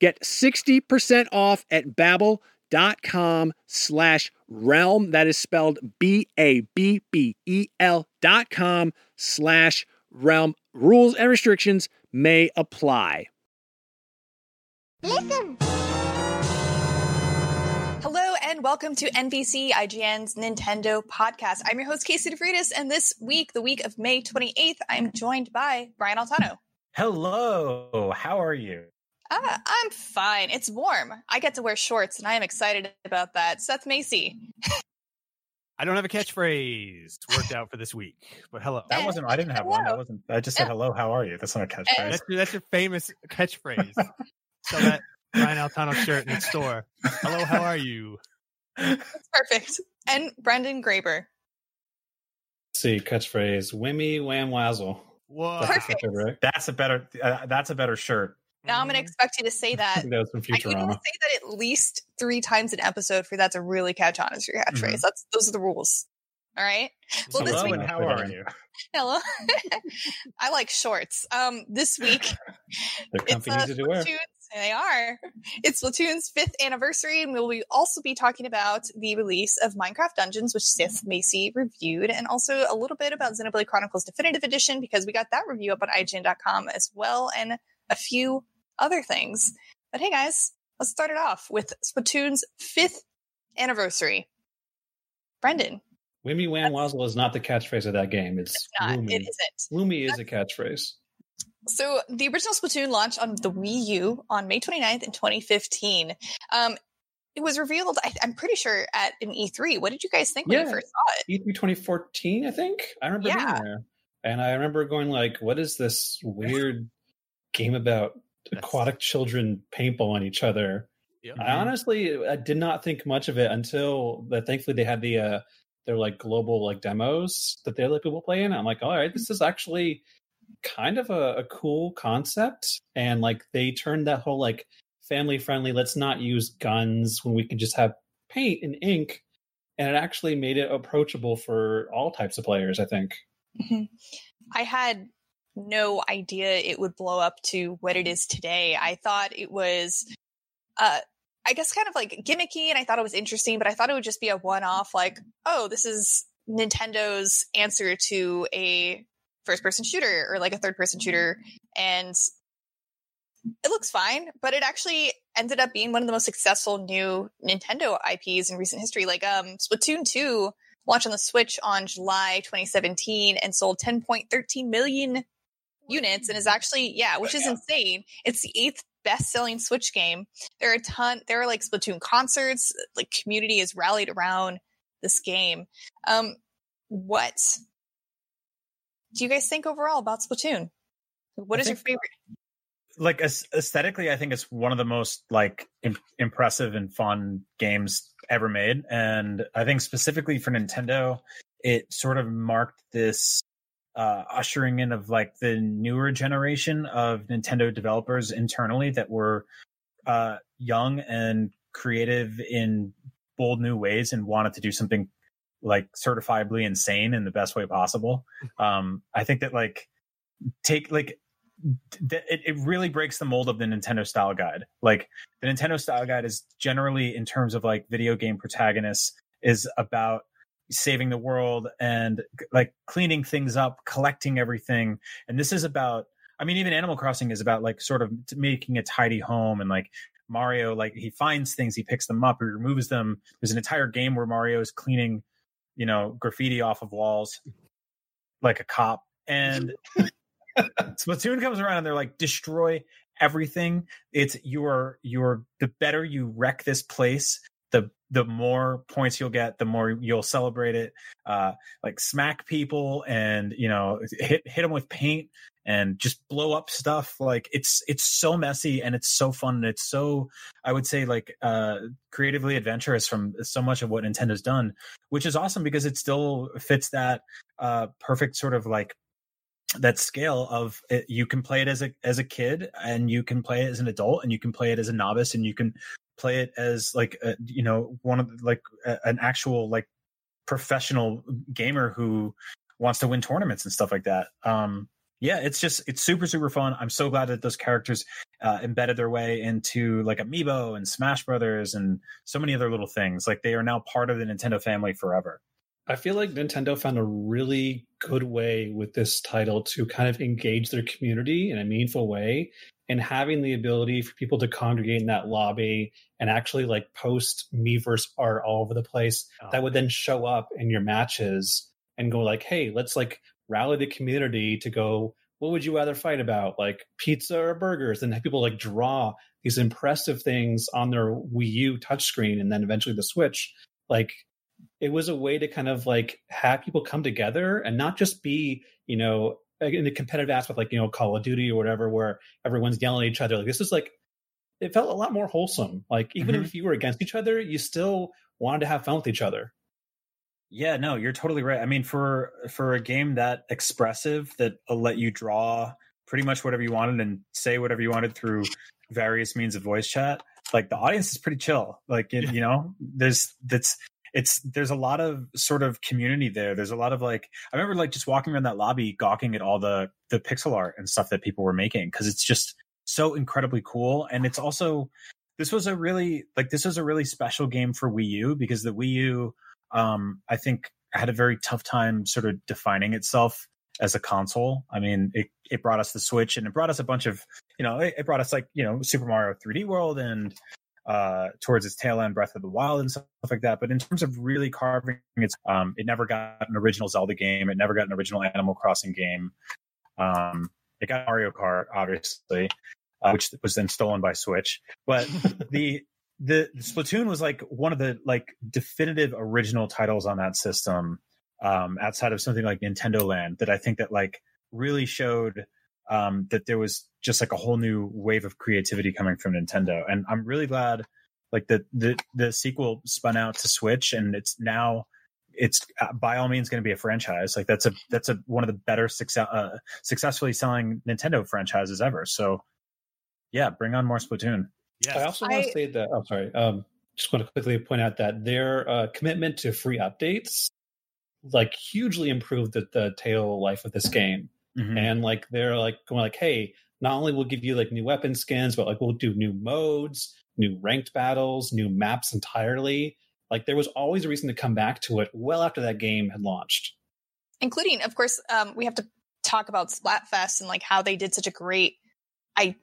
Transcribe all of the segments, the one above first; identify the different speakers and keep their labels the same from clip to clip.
Speaker 1: Get 60% off at babbel.com slash realm. That is spelled B-A-B-B-E-L dot com slash realm. Rules and restrictions may apply.
Speaker 2: Listen. Hello and welcome to NVC IGN's Nintendo podcast. I'm your host, Casey DeFreitas, and this week, the week of May 28th, I'm joined by Brian Altano.
Speaker 3: Hello, how are you?
Speaker 2: Uh, I'm fine. It's warm. I get to wear shorts, and I am excited about that. Seth Macy.
Speaker 4: I don't have a catchphrase worked out for this week, but hello.
Speaker 3: That wasn't. I didn't have one. That wasn't. I just said hello. How are you? That's not a catchphrase.
Speaker 4: That's your, that's your famous catchphrase. Sell that Brian Altano shirt in the store. Hello. How are you?
Speaker 2: That's perfect. And Brendan Graeber.
Speaker 5: Let's see catchphrase. Wimmy wham wazzle.
Speaker 4: Whoa.
Speaker 3: That's, a, right? that's a better. Uh, that's a better shirt.
Speaker 2: Now I'm going to expect you to say that.
Speaker 5: that was from
Speaker 2: I need to say that at least three times an episode for that to really catch on as your catchphrase.
Speaker 3: Mm-hmm.
Speaker 2: That's those are the rules. All right. Well, this week,
Speaker 3: and how are you?
Speaker 2: hello. I like shorts. Um, this week
Speaker 5: They're
Speaker 2: it's
Speaker 5: comfy,
Speaker 2: uh,
Speaker 5: easy to wear.
Speaker 2: They are. It's Splatoon's fifth anniversary, and we'll be also be talking about the release of Minecraft Dungeons, which Seth Macy reviewed, and also a little bit about Xenoblade Chronicles Definitive Edition because we got that review up on IGN.com as well, and a few other things. But hey, guys, let's start it off with Splatoon's fifth anniversary. Brendan,
Speaker 5: Wimmy wham wazzle is not the catchphrase of that game. It's,
Speaker 2: it's not. It isn't.
Speaker 5: Woomy is a catchphrase.
Speaker 2: So the original Splatoon launched on the Wii U on May 29th in 2015. Um, it was revealed. I, am pretty sure at an E3. What did you guys think when
Speaker 5: Yeah.
Speaker 2: you first saw it?
Speaker 5: E3 2014, I think. I remember
Speaker 2: Yeah.
Speaker 5: being there. And I remember going like, what is this weird game about aquatic children paintball on each other?
Speaker 6: Yep.
Speaker 5: I honestly I did not think much of it until that thankfully they had the uh their like global like demos that they let people play in. I'm like, all right, this is actually kind of a, a cool concept. And like they turned that whole like family friendly, let's not use guns when we can just have paint and ink. And it actually made it approachable for all types of players, I think.
Speaker 2: Mhm. I had no idea it would blow up to what it is today. I thought it was, uh, I guess, kind of like gimmicky, and I thought it was interesting, but I thought it would just be a one-off. Like, oh, this is Nintendo's answer to a first-person shooter or like a third-person shooter, and it looks fine. But it actually ended up being one of the most successful new Nintendo IPs in recent history. Like, um, Splatoon two launched on the Switch on July 2017 and sold 10.13 million units and is actually, yeah, which is
Speaker 5: Yeah.
Speaker 2: insane. It's the eighth best selling Switch game. There are a ton, there are like Splatoon concerts, like community is rallied around this game. Um, what do you guys think overall about Splatoon? What
Speaker 3: I
Speaker 2: is your favorite?
Speaker 3: like aesthetically, I think it's one of the most like im- impressive and fun games ever made, and I think specifically for Nintendo, it sort of marked this uh, ushering in of like the newer generation of Nintendo developers internally that were uh, young and creative in bold new ways and wanted to do something like certifiably insane in the best way possible. Um, I think that like take like th- it, it really breaks the mold of the Nintendo style guide. Like the Nintendo style guide is generally in terms of like video game protagonists is about saving the world and like cleaning things up, collecting everything. And this is about I mean even Animal Crossing is about like sort of making a tidy home and like Mario like he finds things, he picks them up, he removes them. There's an entire game where Mario is cleaning, you know, graffiti off of walls like a cop. And Splatoon comes around and they're like, destroy everything. It's your your the better you wreck this place, the more points you'll get, the more you'll celebrate it. Uh, like smack people and you know hit hit them with paint and just blow up stuff. Like it's it's so messy and it's so fun and it's so I would say like uh creatively adventurous from so much of what Nintendo's done, which is awesome because it still fits that uh perfect sort of like that scale of it, you can play it as a as a kid and you can play it as an adult and you can play it as a novice and you can play it as like a, you know one of the, like a, an actual like professional gamer who wants to win tournaments and stuff like that. Um yeah it's just it's super super fun. I'm so glad that those characters uh, embedded their way into like amiibo and smash brothers and so many other little things. Like they are now part of the nintendo family forever
Speaker 5: I feel like Nintendo found a really good way with this title to kind of engage their community in a meaningful way and having the ability for people to congregate in that lobby and actually like post Miiverse art all over the place oh, that would then show up in your matches and go like, hey, let's like rally the community to go, what would you rather fight about? Like pizza or burgers? And have people like draw these impressive things on their Wii U touchscreen and then eventually the Switch. Like it was a way to kind of like have people come together and not just be, you know, in the competitive aspect, like, you know, Call of Duty or whatever, where everyone's yelling at each other. Like this is like, it felt a lot more wholesome. Like even
Speaker 3: Mhm.
Speaker 5: if you were against each other, you still wanted to have fun with each other.
Speaker 3: Yeah, no, you're totally right. I mean, for for a game that expressive that let you draw pretty much whatever you wanted and say whatever you wanted through various means of voice chat, like the audience is pretty chill. Like it, you know, there's that's it's there's a lot of sort of community there. There's a lot of like I remember like just walking around that lobby gawking at all the the pixel art and stuff that people were making because it's just so incredibly cool and it's also this was a really like this was a really special game for Wii U because the Wii U um, I think had a very tough time sort of defining itself as a console. I mean, it, it brought us the Switch and it brought us a bunch of, you know, it, it brought us like, you know, Super Mario 3D World and uh, towards its tail end, Breath of the Wild and stuff like that. But in terms of really carving its, um, it never got an original Zelda game. It never got an original Animal Crossing game. Um, it got Mario Kart, obviously, uh, which was then stolen by Switch. But the the Splatoon was like one of the like definitive original titles on that system, um, outside of something like Nintendo Land that I think that like really showed um, that there was just like a whole new wave of creativity coming from Nintendo, and I'm really glad like the the the sequel spun out to Switch, and it's now it's uh, by all means going to be a franchise. Like that's a that's a one of the better success uh, successfully selling Nintendo franchises ever. So yeah, bring on more Splatoon.
Speaker 1: Yeah,
Speaker 5: I also want
Speaker 2: I-
Speaker 5: to say that. I'm sorry. Um, just want to quickly point out that their uh, commitment to free updates, like, hugely improved the, the tail life of this game.
Speaker 3: Mhm.
Speaker 5: And like, they're like going like, "Hey, not only we'll give you like new weapon skins, but like we'll do new modes, new ranked battles, new maps entirely." Like, there was always a reason to come back to it well after that game had launched.
Speaker 2: including of course um, we have to talk about splatfest and like how they did such a great i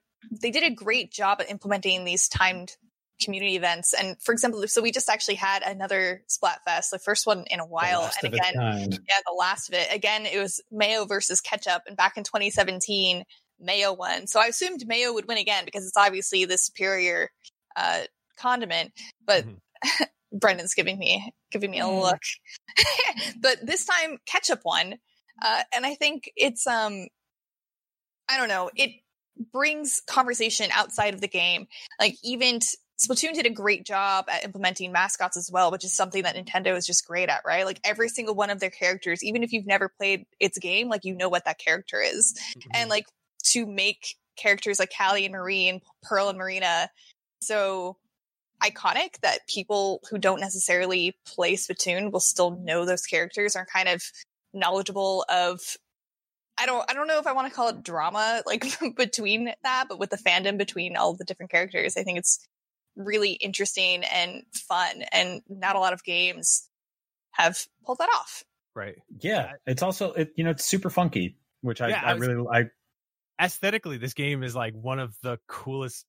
Speaker 2: they did a great job at implementing these timed community events. And for example so we just actually had another splatfest the first one in a while. and again yeah the last of it. Again it was mayo versus ketchup. And back in 2017 mayo won. So i assumed mayo would win again because it's obviously the superior uh condiment. But brendan's giving me giving me a
Speaker 5: Mm.
Speaker 2: look. But this time ketchup won. Uh and i think it's um i don't know. It brings conversation outside of the game. Like even t- Splatoon did a great job at implementing mascots as well, which is something that Nintendo is just great at, right? Like every single one of their characters, even if you've never played its game, like you know what that character is. Mm-hmm. And like to make characters like Callie and Marie and Pearl and Marina so iconic that people who don't necessarily play Splatoon will still know those characters are kind of knowledgeable of I don't I don't know if I want to call it drama like between that, but with the fandom between all the different characters, I think it's really interesting and fun and not a lot of games have pulled that off.
Speaker 1: right.
Speaker 3: Yeah, it's also it you know it's super funky, which I,
Speaker 1: Yeah,
Speaker 3: I,
Speaker 1: I was-
Speaker 3: really I
Speaker 1: Aesthetically, this game is like one of the coolest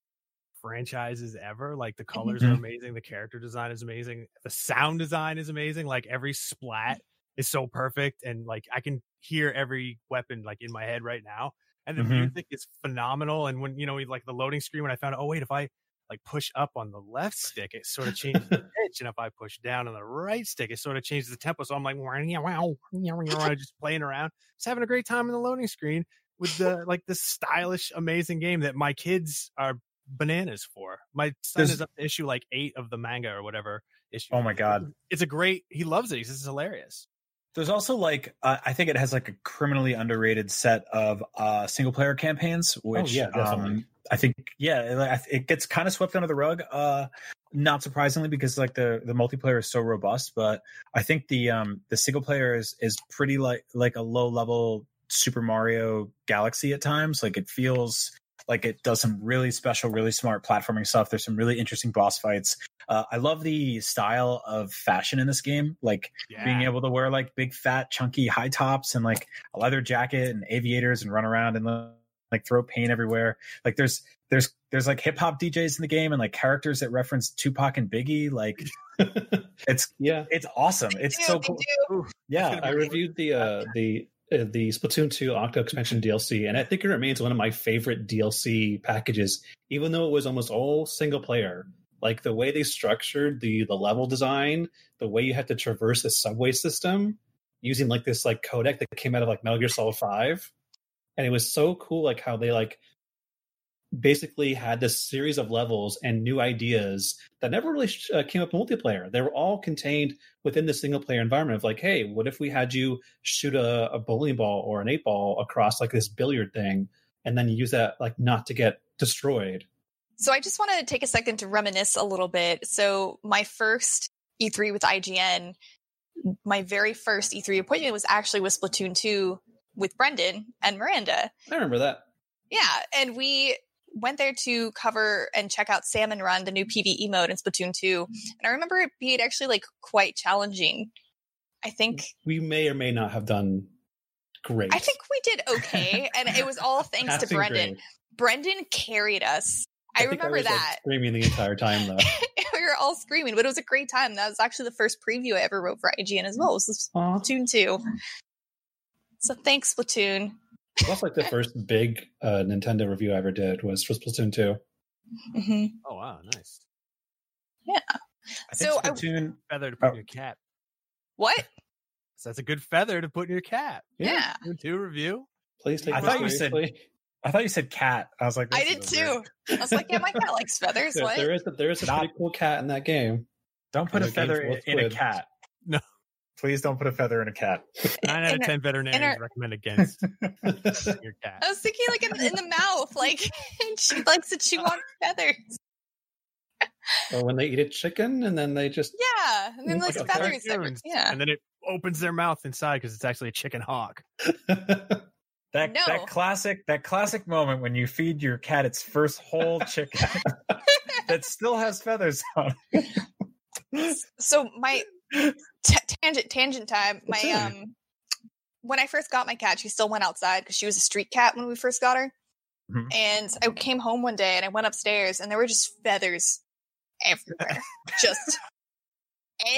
Speaker 1: franchises ever. Like the colors
Speaker 3: Mhm.
Speaker 1: are amazing, the character design is amazing, the sound design is amazing. Like every splat is so perfect, and like I can hear every weapon like in my head right now. And the
Speaker 3: Mhm.
Speaker 1: music is phenomenal. And when you know, like the loading screen, when I found out, oh wait, if I like push up on the left stick, it sort of changes the pitch, and if I push down on the right stick, it sort of changes the tempo. So I'm like, wow, just playing around, just having a great time in the loading screen with the like this stylish, amazing game that my kids are bananas for. My son
Speaker 3: There's-
Speaker 1: is up to issue like eight of the manga or whatever issue.
Speaker 3: Oh my God.
Speaker 1: it's a great. He loves it. He says it's hilarious.
Speaker 3: There's also like uh, I think it has like a criminally underrated set of uh, single player campaigns, which
Speaker 5: yeah, definitely.
Speaker 3: um, I think yeah, it, gets kind of swept under the rug. Uh, not surprisingly, because like the the multiplayer is so robust, but I think the um the single player is is pretty like like a low level Super Mario Galaxy at times. Like it feels like it does some really special, really smart platforming stuff. There's some really interesting boss fights. Uh, I love the style of fashion in this game. Like
Speaker 1: Yeah.
Speaker 3: being able to wear like big fat chunky high tops and like a leather jacket and aviators and run around and like throw paint everywhere like there's there's there's like hip hop DJs in the game and like characters that reference Tupac and Biggie like it's
Speaker 5: yeah.
Speaker 3: it's awesome it's
Speaker 2: do,
Speaker 3: so cool
Speaker 2: do.
Speaker 3: yeah
Speaker 5: I reviewed the uh, the uh, the Splatoon 2 Octo expansion DLC, and I think it remains one of my favorite DLC packages, even though it was almost all single player. Like the way they structured the the level design, the way you had to traverse the subway system using like this like codec that came out of like Metal Gear Solid 5. And it was so cool like how they like basically had this series of levels and new ideas that never really uh, came up in multiplayer. They were all contained within the single player environment of like, hey, what if we had you shoot a, a bowling ball or an eight ball across like this billiard thing, and then use that like not to get destroyed?
Speaker 2: So I just want to take a second to reminisce a little bit. So my first E3 with IGN, my very first E3 appointment was actually with Splatoon 2 with Brendan and Miranda.
Speaker 5: I remember that.
Speaker 2: Yeah, and we went there to cover and check out Salmon Run, the new PvE mode in Splatoon 2. And I remember it being actually like quite challenging. I think
Speaker 5: We may or may not have done great.
Speaker 2: I think we did okay, and it was all thanks to Brendan. Brendan carried us. I,
Speaker 5: think
Speaker 2: remember
Speaker 5: was, like,
Speaker 2: that.
Speaker 5: screaming the entire time though.
Speaker 2: we were all screaming, but it was a great time. That was actually the first preview I ever wrote for IGN as well. It was Splatoon 2. So thanks, Splatoon.
Speaker 5: That's like the first big uh, Nintendo review I ever did was for Splatoon 2.
Speaker 2: hmm
Speaker 1: Oh wow, nice.
Speaker 3: I think
Speaker 2: So I-
Speaker 3: Splatoon.
Speaker 1: Feather to put
Speaker 3: Oh.
Speaker 1: in your cap.
Speaker 2: What?
Speaker 1: So that's a good feather to put in your cap.
Speaker 2: Yeah.
Speaker 1: Splatoon Two review.
Speaker 5: Please take
Speaker 3: I thought you said- I thought you said cat. I was like,
Speaker 2: I did
Speaker 3: is a weird-
Speaker 2: too. I was like, yeah, my cat likes feathers.
Speaker 5: There-
Speaker 2: What?
Speaker 5: there is a, there is a
Speaker 3: Not-
Speaker 5: pretty cool cat in that game.
Speaker 3: Don't put
Speaker 5: And
Speaker 3: a feather in, in a cat.
Speaker 1: No.
Speaker 3: Please don't put a feather in a cat.
Speaker 1: Nine out of ten veterinarians
Speaker 2: her-
Speaker 1: recommend against your cat.
Speaker 2: I was thinking like in, in the mouth, like she likes to chew on feathers.
Speaker 5: or when they eat a chicken and then they just
Speaker 2: Yeah, and then like
Speaker 5: Like a
Speaker 2: feathers. every- Yeah,
Speaker 1: And then it opens their mouth inside because it's actually a chicken hawk.
Speaker 3: That
Speaker 2: No.
Speaker 3: that classic that classic moment when you feed your cat its first whole chicken that still has feathers on. it.
Speaker 2: so my t- tangent tangent time. My um, when I first got my cat, she still went outside because she was a street cat when we first got her.
Speaker 3: Mhm.
Speaker 2: And I came home one day and I went upstairs and there were just feathers everywhere, just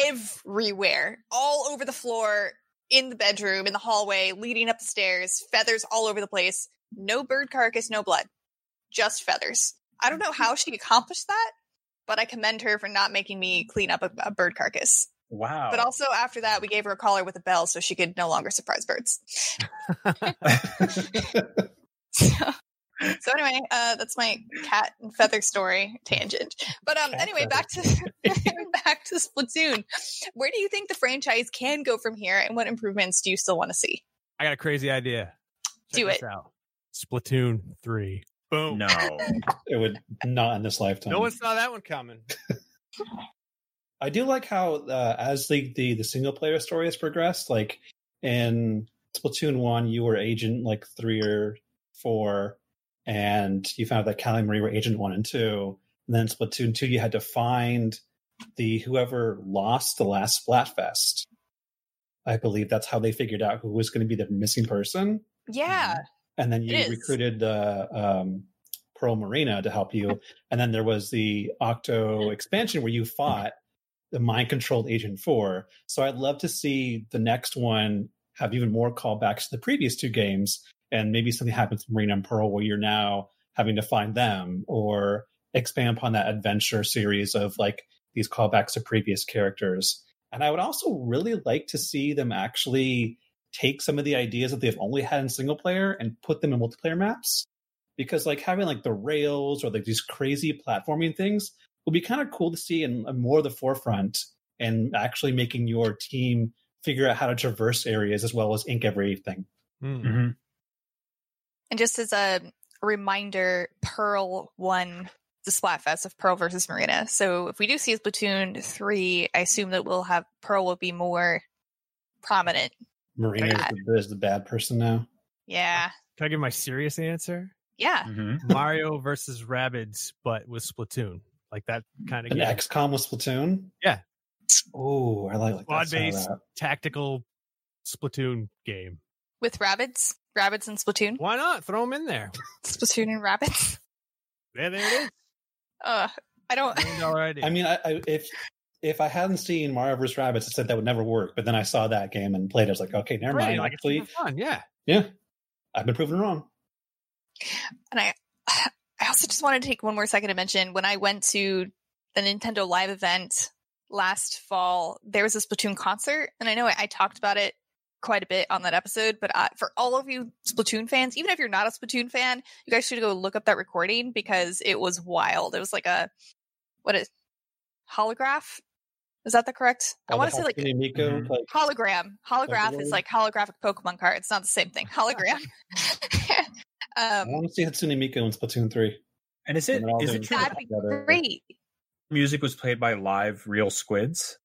Speaker 2: everywhere, all over the floor, in the bedroom, in the hallway, leading up the stairs, feathers all over the place. No bird carcass, no blood, just feathers. I don't know how she accomplished that, but I commend her for not making me clean up a, a bird carcass.
Speaker 3: Wow.
Speaker 2: But also after that, we gave her a collar with a bell so she could no longer surprise birds. So, so anyway, uh, that's my cat and feather story tangent. But um,
Speaker 5: Cat
Speaker 2: anyway, back to back to Splatoon. Where do you think the franchise can go from here, and what improvements do you still want to see?
Speaker 1: I got a crazy idea.
Speaker 2: Do it.
Speaker 1: Out. Splatoon three. Boom.
Speaker 3: no.
Speaker 5: it would not in this lifetime.
Speaker 1: No one saw that one coming.
Speaker 5: I do like how uh, as the, the the single player story has progressed, like in Splatoon one, you were agent like three or four, and you found out that Callie Marie were agent one and two. And then Splatoon two, you had to find the whoever lost the last Splatfest. I believe that's how they figured out who was going to be the missing person.
Speaker 2: Yeah,
Speaker 5: and then you recruited uh, um, Pearl Marina to help you, and then there was the Octo expansion where you fought the mind controlled Agent Four. So I'd love to see the next one have even more callbacks to the previous two games, and maybe something happens to Marina and Pearl where you're now having to find them, or expand upon that adventure series of like these callbacks to previous characters. And I would also really like to see them actually take some of the ideas that they've only had in single player and put them in multiplayer maps because like having like the rails or like these crazy platforming things would be kind of cool to see in, in more of the forefront and actually making your team figure out how to traverse areas as well as ink everything
Speaker 1: Hmm.
Speaker 3: Mhm.
Speaker 2: and just as a reminder, Pearl won the Splatfest of Pearl versus Marina. So if we do see Splatoon three, I assume that we'll have Pearl will be more prominent.
Speaker 5: marina is the, is the bad person now
Speaker 2: Yeah,
Speaker 1: Can I give my serious answer?
Speaker 2: yeah.
Speaker 3: Mhm.
Speaker 1: Mario versus Rabbids, but with Splatoon. Like that kind of
Speaker 5: an
Speaker 1: game.
Speaker 5: xcom with splatoon
Speaker 1: Yeah.
Speaker 5: oh i like, like that sound of
Speaker 1: Squad-based. tactical Splatoon game.
Speaker 2: With rabbits, rabbits and Splatoon,
Speaker 1: Why not? Throw them in there.
Speaker 2: Splatoon and Rabbids.
Speaker 1: There, there it is.
Speaker 2: Uh, I don't.
Speaker 1: Million dollar idea.
Speaker 5: i mean I, I if if i hadn't seen mario vs rabbits i said that would never work but then i saw that game and played it i was like okay never
Speaker 1: right,
Speaker 5: mind
Speaker 1: like it's
Speaker 5: actually
Speaker 1: super fun. Yeah.
Speaker 5: yeah i've been proven wrong
Speaker 2: And I, I also just wanted to take one more second to mention when I went to the Nintendo Live event last fall, there was a Splatoon concert, and I know I, I talked about it quite a bit on that episode. But uh, for all of you Splatoon fans, even if you're not a Splatoon fan, you guys should go look up that recording because it was wild. It was like a what is holograph? Is that the correct? I want to say like
Speaker 5: Hatsune Miku,
Speaker 3: Mhm.
Speaker 5: like
Speaker 2: hologram. Holograph is like holographic Pokemon card. It's not the same thing. Hologram.
Speaker 5: I
Speaker 2: um,
Speaker 5: want to see Hatsune Miku in Splatoon 3.
Speaker 3: And is it
Speaker 5: And
Speaker 3: is it true that
Speaker 2: that'd be great.
Speaker 3: music was played by live real squids?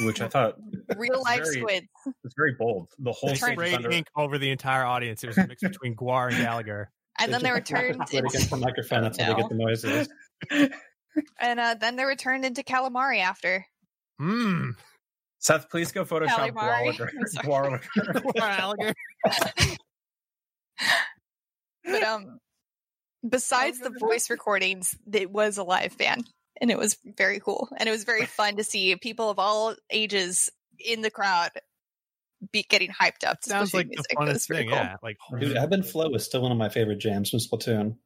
Speaker 3: Which I thought
Speaker 2: Real life
Speaker 3: Very-
Speaker 2: squids.
Speaker 3: It's very bold. The whole
Speaker 1: They
Speaker 2: Turn-
Speaker 3: stage was
Speaker 1: sprayed
Speaker 3: under
Speaker 1: ink over the entire audience. It was a mix between Gwar and Gallagher.
Speaker 2: And then they were turned
Speaker 5: Right against
Speaker 2: into,
Speaker 5: the microphone. That's how they get the noises.
Speaker 2: and uh, then they were turned into calamari after.
Speaker 1: Mmm.
Speaker 3: Seth, please go Photoshop
Speaker 2: Calamari.
Speaker 3: Gallagher.
Speaker 2: I'm sorry.
Speaker 3: Gallagher.
Speaker 1: Gallagher.
Speaker 2: But um, besides the voice recordings, it was a live band, and it was very cool, and it was very fun to see people of all ages in the crowd be getting hyped up. To
Speaker 1: Sounds
Speaker 2: Splatoon
Speaker 1: like the
Speaker 2: music. It was
Speaker 1: funnest thing.
Speaker 2: cool.
Speaker 1: Yeah. Like
Speaker 5: Dude, Ebb and Flow is still one of my favorite jams from Splatoon.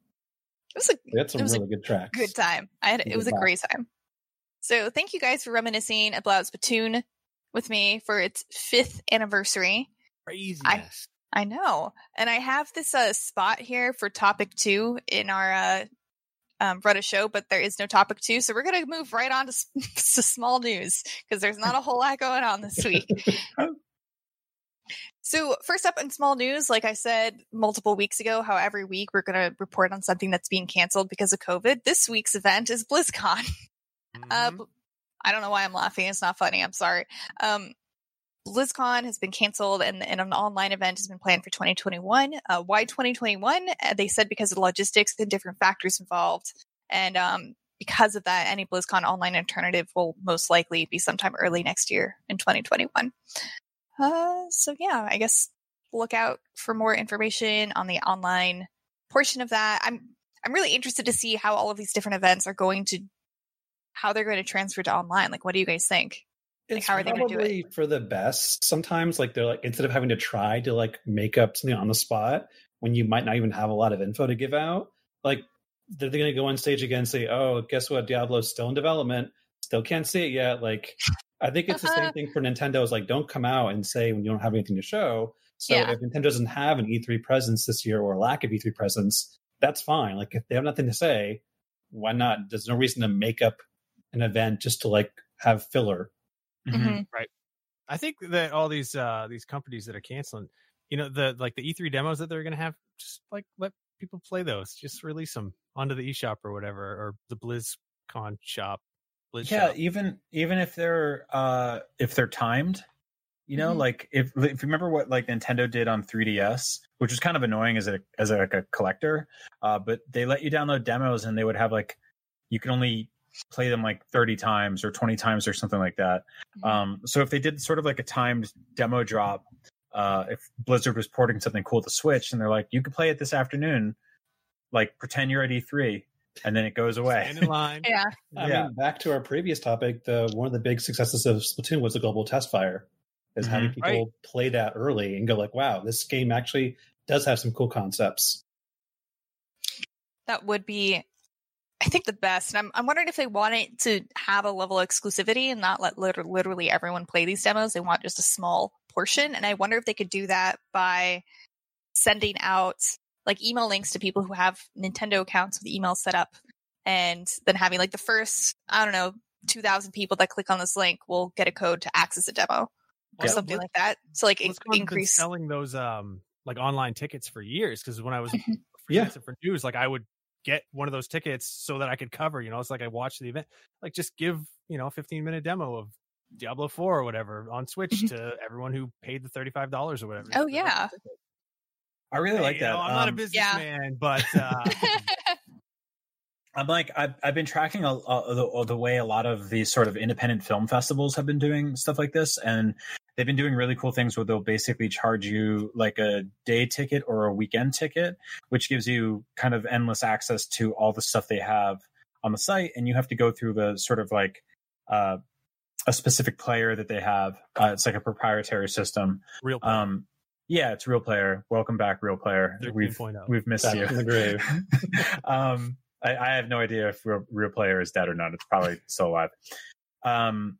Speaker 2: It was a
Speaker 5: They had some
Speaker 2: It was a
Speaker 5: really good tracks.
Speaker 2: good time. I had it
Speaker 5: Good
Speaker 2: was a
Speaker 5: laugh.
Speaker 2: great time. So thank you guys for reminiscing about Splatoon with me for its fifth anniversary.
Speaker 1: Craziness.
Speaker 2: I know. And I have this uh, spot here for topic two in our uh, um, Reddit show, but there is no topic two. So we're going to move right on to, s- to small news because there's not a whole lot going on this week. so, first up in small news, like I said multiple weeks ago, how every week we're going to report on something that's being canceled because of COVID. This week's event is BlizzCon. Uh,
Speaker 1: Mhm.
Speaker 2: bl- I don't know why I'm laughing. It's not funny. I'm sorry. Um, BlizzCon has been canceled and, and an online event has been planned for 2021. Uh, why 2021? Uh, they said because of logistics and different factors involved. And um, because of that, any BlizzCon online alternative will most likely be sometime early next year in 2021. Uh, so, yeah, I guess look out for more information on the online portion of that. I'm I'm really interested to see how all of these different events are going to how they're going to transfer to online. Like, what do you guys think? Like,
Speaker 5: It's
Speaker 2: how are they do it?
Speaker 5: probably for the best. Sometimes, like they're like instead of having to try to like make up something on the spot when you might not even have a lot of info to give out, like they're going to go on stage again and say, "Oh, guess what? Diablo's still in development. Still can't see it yet." Like, I think it's the same thing for Nintendo. Is like, don't come out and say when you don't have anything to show. So
Speaker 2: Yeah.
Speaker 5: if Nintendo doesn't have an E3 presence this year or a lack of E3 presence, that's fine. Like if they have nothing to say, why not? There's no reason to make up an event just to like have filler.
Speaker 2: Mhm.
Speaker 1: I think that all these uh these companies that are canceling, you know, the like the E3 demos that they're gonna have, just like let people play those. Just release them onto the eShop or whatever, or the BlizzCon shop. Blizz
Speaker 3: yeah
Speaker 1: shop.
Speaker 3: even even if they're uh if they're timed you know
Speaker 2: Mhm.
Speaker 3: like if if you remember what like nintendo did on 3ds which was kind of annoying as a as a, like a collector uh but they let you download demos and they would have like you can only play them like 30 times or 20 times or something like that
Speaker 2: Mhm.
Speaker 3: um so if they did sort of like a timed demo drop uh if blizzard was porting something cool to switch and they're like you can play it this afternoon like pretend you're at e3 and then it goes away
Speaker 1: Stand in line.
Speaker 2: Yeah.
Speaker 5: I
Speaker 3: Yeah.
Speaker 5: mean, back to our previous topic, the one of the big successes of Splatoon was the global test fire. Is having people
Speaker 1: Right.
Speaker 5: play that early and go like, "Wow, this game actually does have some cool concepts."
Speaker 2: that would be I think the best. And I'm I'm wondering if they want it to have a level of exclusivity and not let lit- literally everyone play these demos. They want just a small portion. And I wonder if they could do that by sending out like email links to people who have Nintendo accounts with email set up and then having like the first, I don't know, 2000 people that click on this link will get a code to access a demo or
Speaker 1: Well,
Speaker 2: something like that. So like in-
Speaker 1: BlizzCon's been
Speaker 2: increase.
Speaker 1: selling those um like online tickets for years because when I was
Speaker 2: Mhm.
Speaker 5: Yeah.
Speaker 1: for news, like I would get one of those tickets so that I could cover. You know, it's like I watched the event. Like just give you know a 15 minute demo of Diablo 4 or whatever on Switch
Speaker 2: Mhm.
Speaker 1: to everyone who paid the 35 dollars or whatever.
Speaker 2: Oh, yeah.
Speaker 3: i really
Speaker 1: Hey,
Speaker 3: like
Speaker 1: you
Speaker 3: that
Speaker 1: know, I'm not a
Speaker 3: Um,
Speaker 1: businessman, but uh,
Speaker 3: I'm like I've I've been tracking a, a, the, the way a lot of these sort of independent film festivals have been doing stuff like this, and they've been doing really cool things where they'll basically charge you like a day ticket or a weekend ticket, which gives you kind of endless access to all the stuff they have on the site, and you have to go through the sort of like uh, a specific player that they have. Uh, it's like a proprietary system.
Speaker 1: real player,
Speaker 3: Um, yeah, it's real player. Welcome back, real player. We've
Speaker 1: 13.0.
Speaker 3: we've missed
Speaker 5: Back
Speaker 3: you.
Speaker 5: from the grave.
Speaker 3: um, I, I have no idea if real, real player is dead or not. It's probably still alive. Um,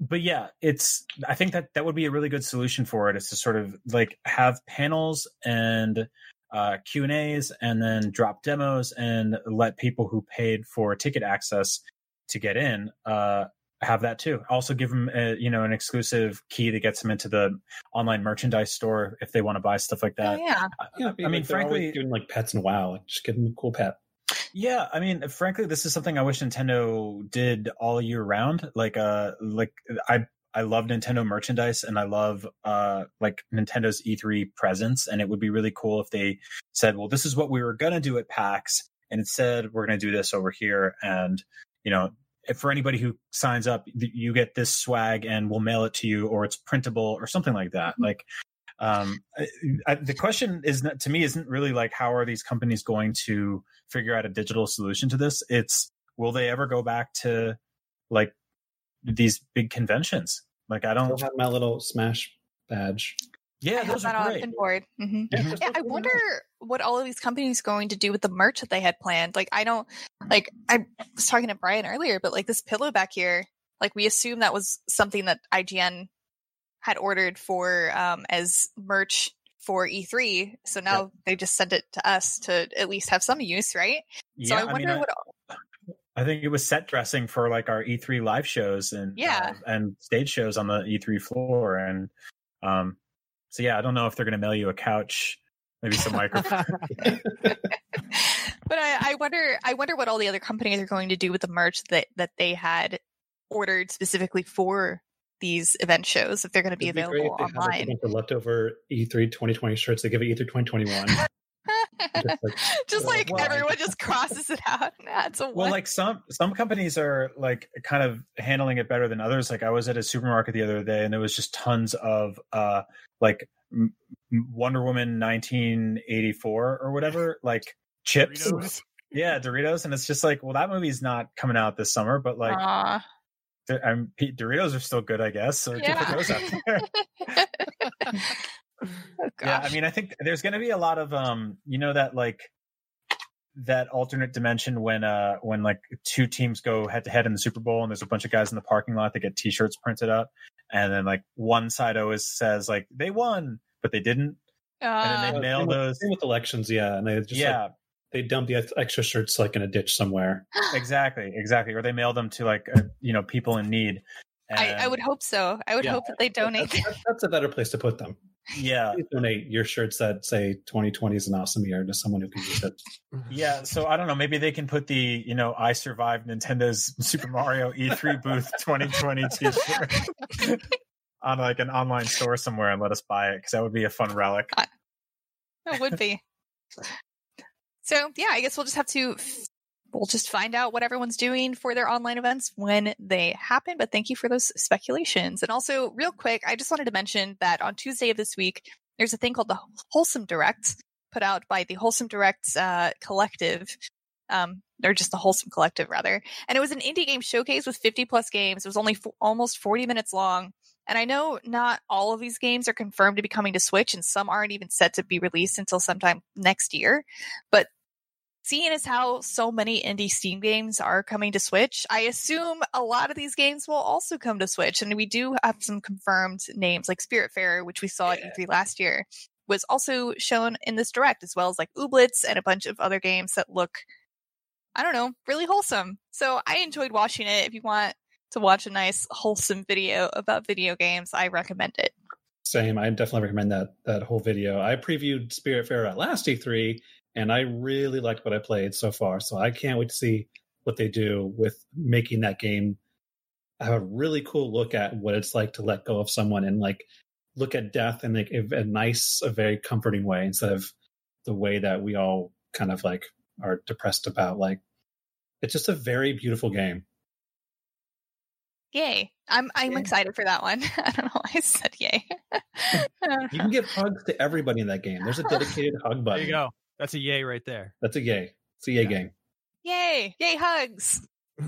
Speaker 3: but yeah, it's. I think that that would be a really good solution for it. Is to sort of like have panels and uh, Q and A's, and then drop demos and let people who paid for ticket access to get in uh, have that too. Also, give them a, you know an exclusive key that gets them into the online merchandise store if they want to buy stuff like
Speaker 2: oh
Speaker 3: that.
Speaker 2: yeah.
Speaker 5: Yeah,
Speaker 3: I mean,
Speaker 5: they're always
Speaker 3: frankly,
Speaker 5: doing like pets and WoW. Like, just give them a cool pet.
Speaker 3: Yeah, I mean, frankly, this is something I wish Nintendo did all year round. Like, uh, like I I love Nintendo merchandise and I love uh like Nintendo's E3 presence, and it would be really cool if they said, "Well, this is what we were gonna do at PAX, and instead we're gonna do this over here." And you know, if for anybody who signs up, you get this swag, and we'll mail it to you, or it's printable, or something like that. Like, um, I, I, the question is not, to me isn't really like how are these companies going to figure out a digital solution to this? It's will they ever go back to like these big conventions? Like I don't.
Speaker 5: have my little Smash badge.
Speaker 3: Yeah,
Speaker 2: I have
Speaker 3: those
Speaker 2: that
Speaker 3: are
Speaker 2: on
Speaker 3: great.
Speaker 2: board. hmm
Speaker 5: Yeah,
Speaker 3: Mhm.
Speaker 2: Yeah, I wonder what all of these companies going to do with the merch that they had planned. Like, I don't like. I was talking to Brian earlier, but like this pillow back here, like we assume that was something that IGN had ordered for um as merch for E3. So now they just sent it to us to at least have some use, right? so
Speaker 3: Yeah,
Speaker 2: I wonder
Speaker 3: mean, I-
Speaker 2: what.
Speaker 3: I think it was set dressing for like our E3 live shows and
Speaker 2: Yeah.
Speaker 3: uh, and stage shows on the E3 floor, and um, so yeah, I don't know if they're going to mail you a couch, maybe some microphone.
Speaker 2: but I, I wonder I wonder what all the other companies are going to do with the merch that that they had ordered specifically for these event shows if they're going to be
Speaker 5: It'd great
Speaker 2: available
Speaker 5: if they had, like, a
Speaker 2: online.
Speaker 5: bunch of leftover E E3 2020 shirts. They give it E E3 2021. Just like,
Speaker 2: just
Speaker 5: well,
Speaker 2: like
Speaker 3: well,
Speaker 2: everyone just crosses it out and adds a one.
Speaker 3: well, like some some companies are like kind of handling it better than others. Like I was at a supermarket the other day, and there was just tons of uh like M- M- Wonder Woman 1984 or whatever, like chips.
Speaker 1: Doritos.
Speaker 3: Yeah, Doritos, and it's just like, well, that movie's not coming out this summer, but like,
Speaker 2: Aw.
Speaker 3: They're- I'm, Pete Doritos are still good, I guess. So you can
Speaker 2: Yeah.
Speaker 3: put those out there.
Speaker 2: oh,
Speaker 3: yeah, I mean, I think there's going to be a lot of, um, you know, that like that alternate dimension when, uh, when like two teams go head to head in the Super Bowl, and there's a bunch of guys in the parking lot that get T-shirts printed up, and then like one side always says like they won, but they didn't, and
Speaker 2: Uh,
Speaker 3: then they
Speaker 5: uh,
Speaker 3: mail
Speaker 5: with-
Speaker 3: those.
Speaker 5: with elections, yeah, and they just
Speaker 3: yeah,
Speaker 5: like, they dump the extra shirts like in a ditch somewhere.
Speaker 3: exactly, exactly, or they mail them to like uh, you know people in need.
Speaker 2: I, I would hope so. I would
Speaker 3: Yeah.
Speaker 2: hope that they donate.
Speaker 5: That's, that's, that's a better place to put them.
Speaker 3: yeah,
Speaker 5: Please donate your shirts that say 2020 is an awesome year to someone who can use it.
Speaker 3: Yeah, so I don't know. Maybe they can put the you know I survived Nintendo's Super Mario E3 booth 2020 T-shirt on like an online store somewhere and let us buy it because that would be a fun relic.
Speaker 2: It would be. So yeah, I guess we'll just have to we'll just find out what everyone's doing for their online events when they happen. But thank you for those speculations. And also, real quick, I just wanted to mention that on Tuesday of this week, there's a thing called the Wholesome Direct put out by the Wholesome Direct uh, Collective. Um, or just the Wholesome Collective, rather. And it was an indie game showcase with 50 plus games. It was only f- almost 40 minutes long. And I know not all of these games are confirmed to be coming to Switch, and some aren't even set to be released until sometime next year. But seeing as how so many indie Steam games are coming to Switch, I assume a lot of these games will also come to Switch. And we do have some confirmed names like Spiritfarer, which we saw at E3 last year, was also shown in this direct, as well as like Ooblets and a bunch of other games that look, I don't know, really wholesome. So I enjoyed watching it. If you want to watch a nice wholesome video about video games, I recommend it.
Speaker 5: Same. I definitely recommend that that whole video. I previewed Spiritfarer at last E3, and I really liked what I played so far. So I can't wait to see what they do with making that game have a really cool look at what it's like to let go of someone and like look at death in like a, a nice, a very comforting way instead of the way that we all kind of like are depressed about. Like it's just a very beautiful game.
Speaker 2: Yay. I'm I'm
Speaker 5: Yeah.
Speaker 2: excited for that one. I don't know why I said yay.
Speaker 5: You can give hugs to everybody in that game. There's a dedicated hug button.
Speaker 1: There you go. That's a yay right there.
Speaker 5: That's a yay. It's a yay
Speaker 1: Yeah.
Speaker 5: game.
Speaker 2: Yay! Yay hugs.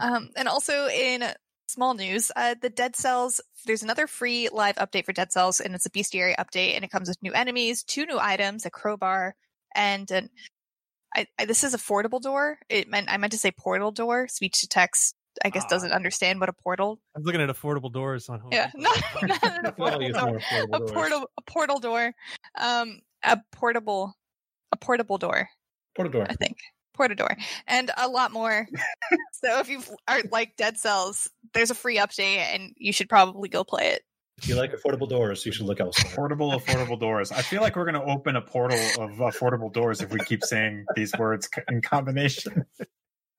Speaker 2: um, and also in small news, uh, the Dead Cells. There's another free live update for Dead Cells, and it's a bestiary update, and it comes with new enemies, two new items, a crowbar, and an. I, I, this is a affordable door. It meant I meant to say portal door. Speech to text. I guess
Speaker 1: Ah.
Speaker 2: doesn't understand what a portal.
Speaker 1: I'm looking at affordable doors on home.
Speaker 2: Yeah, not, not an
Speaker 5: I could all
Speaker 2: affordable door.
Speaker 5: affordable
Speaker 2: A portal, a portal door. Um, a portable, a portable door.
Speaker 5: Portal door.
Speaker 2: I think. Portador. And a lot more. so if you are like Dead Cells, there's a free update and you should probably go play it.
Speaker 5: If you like affordable doors, you should look elsewhere.
Speaker 3: Portable, affordable doors. I feel like we're going to open a portal of affordable doors if we keep saying these words in combination.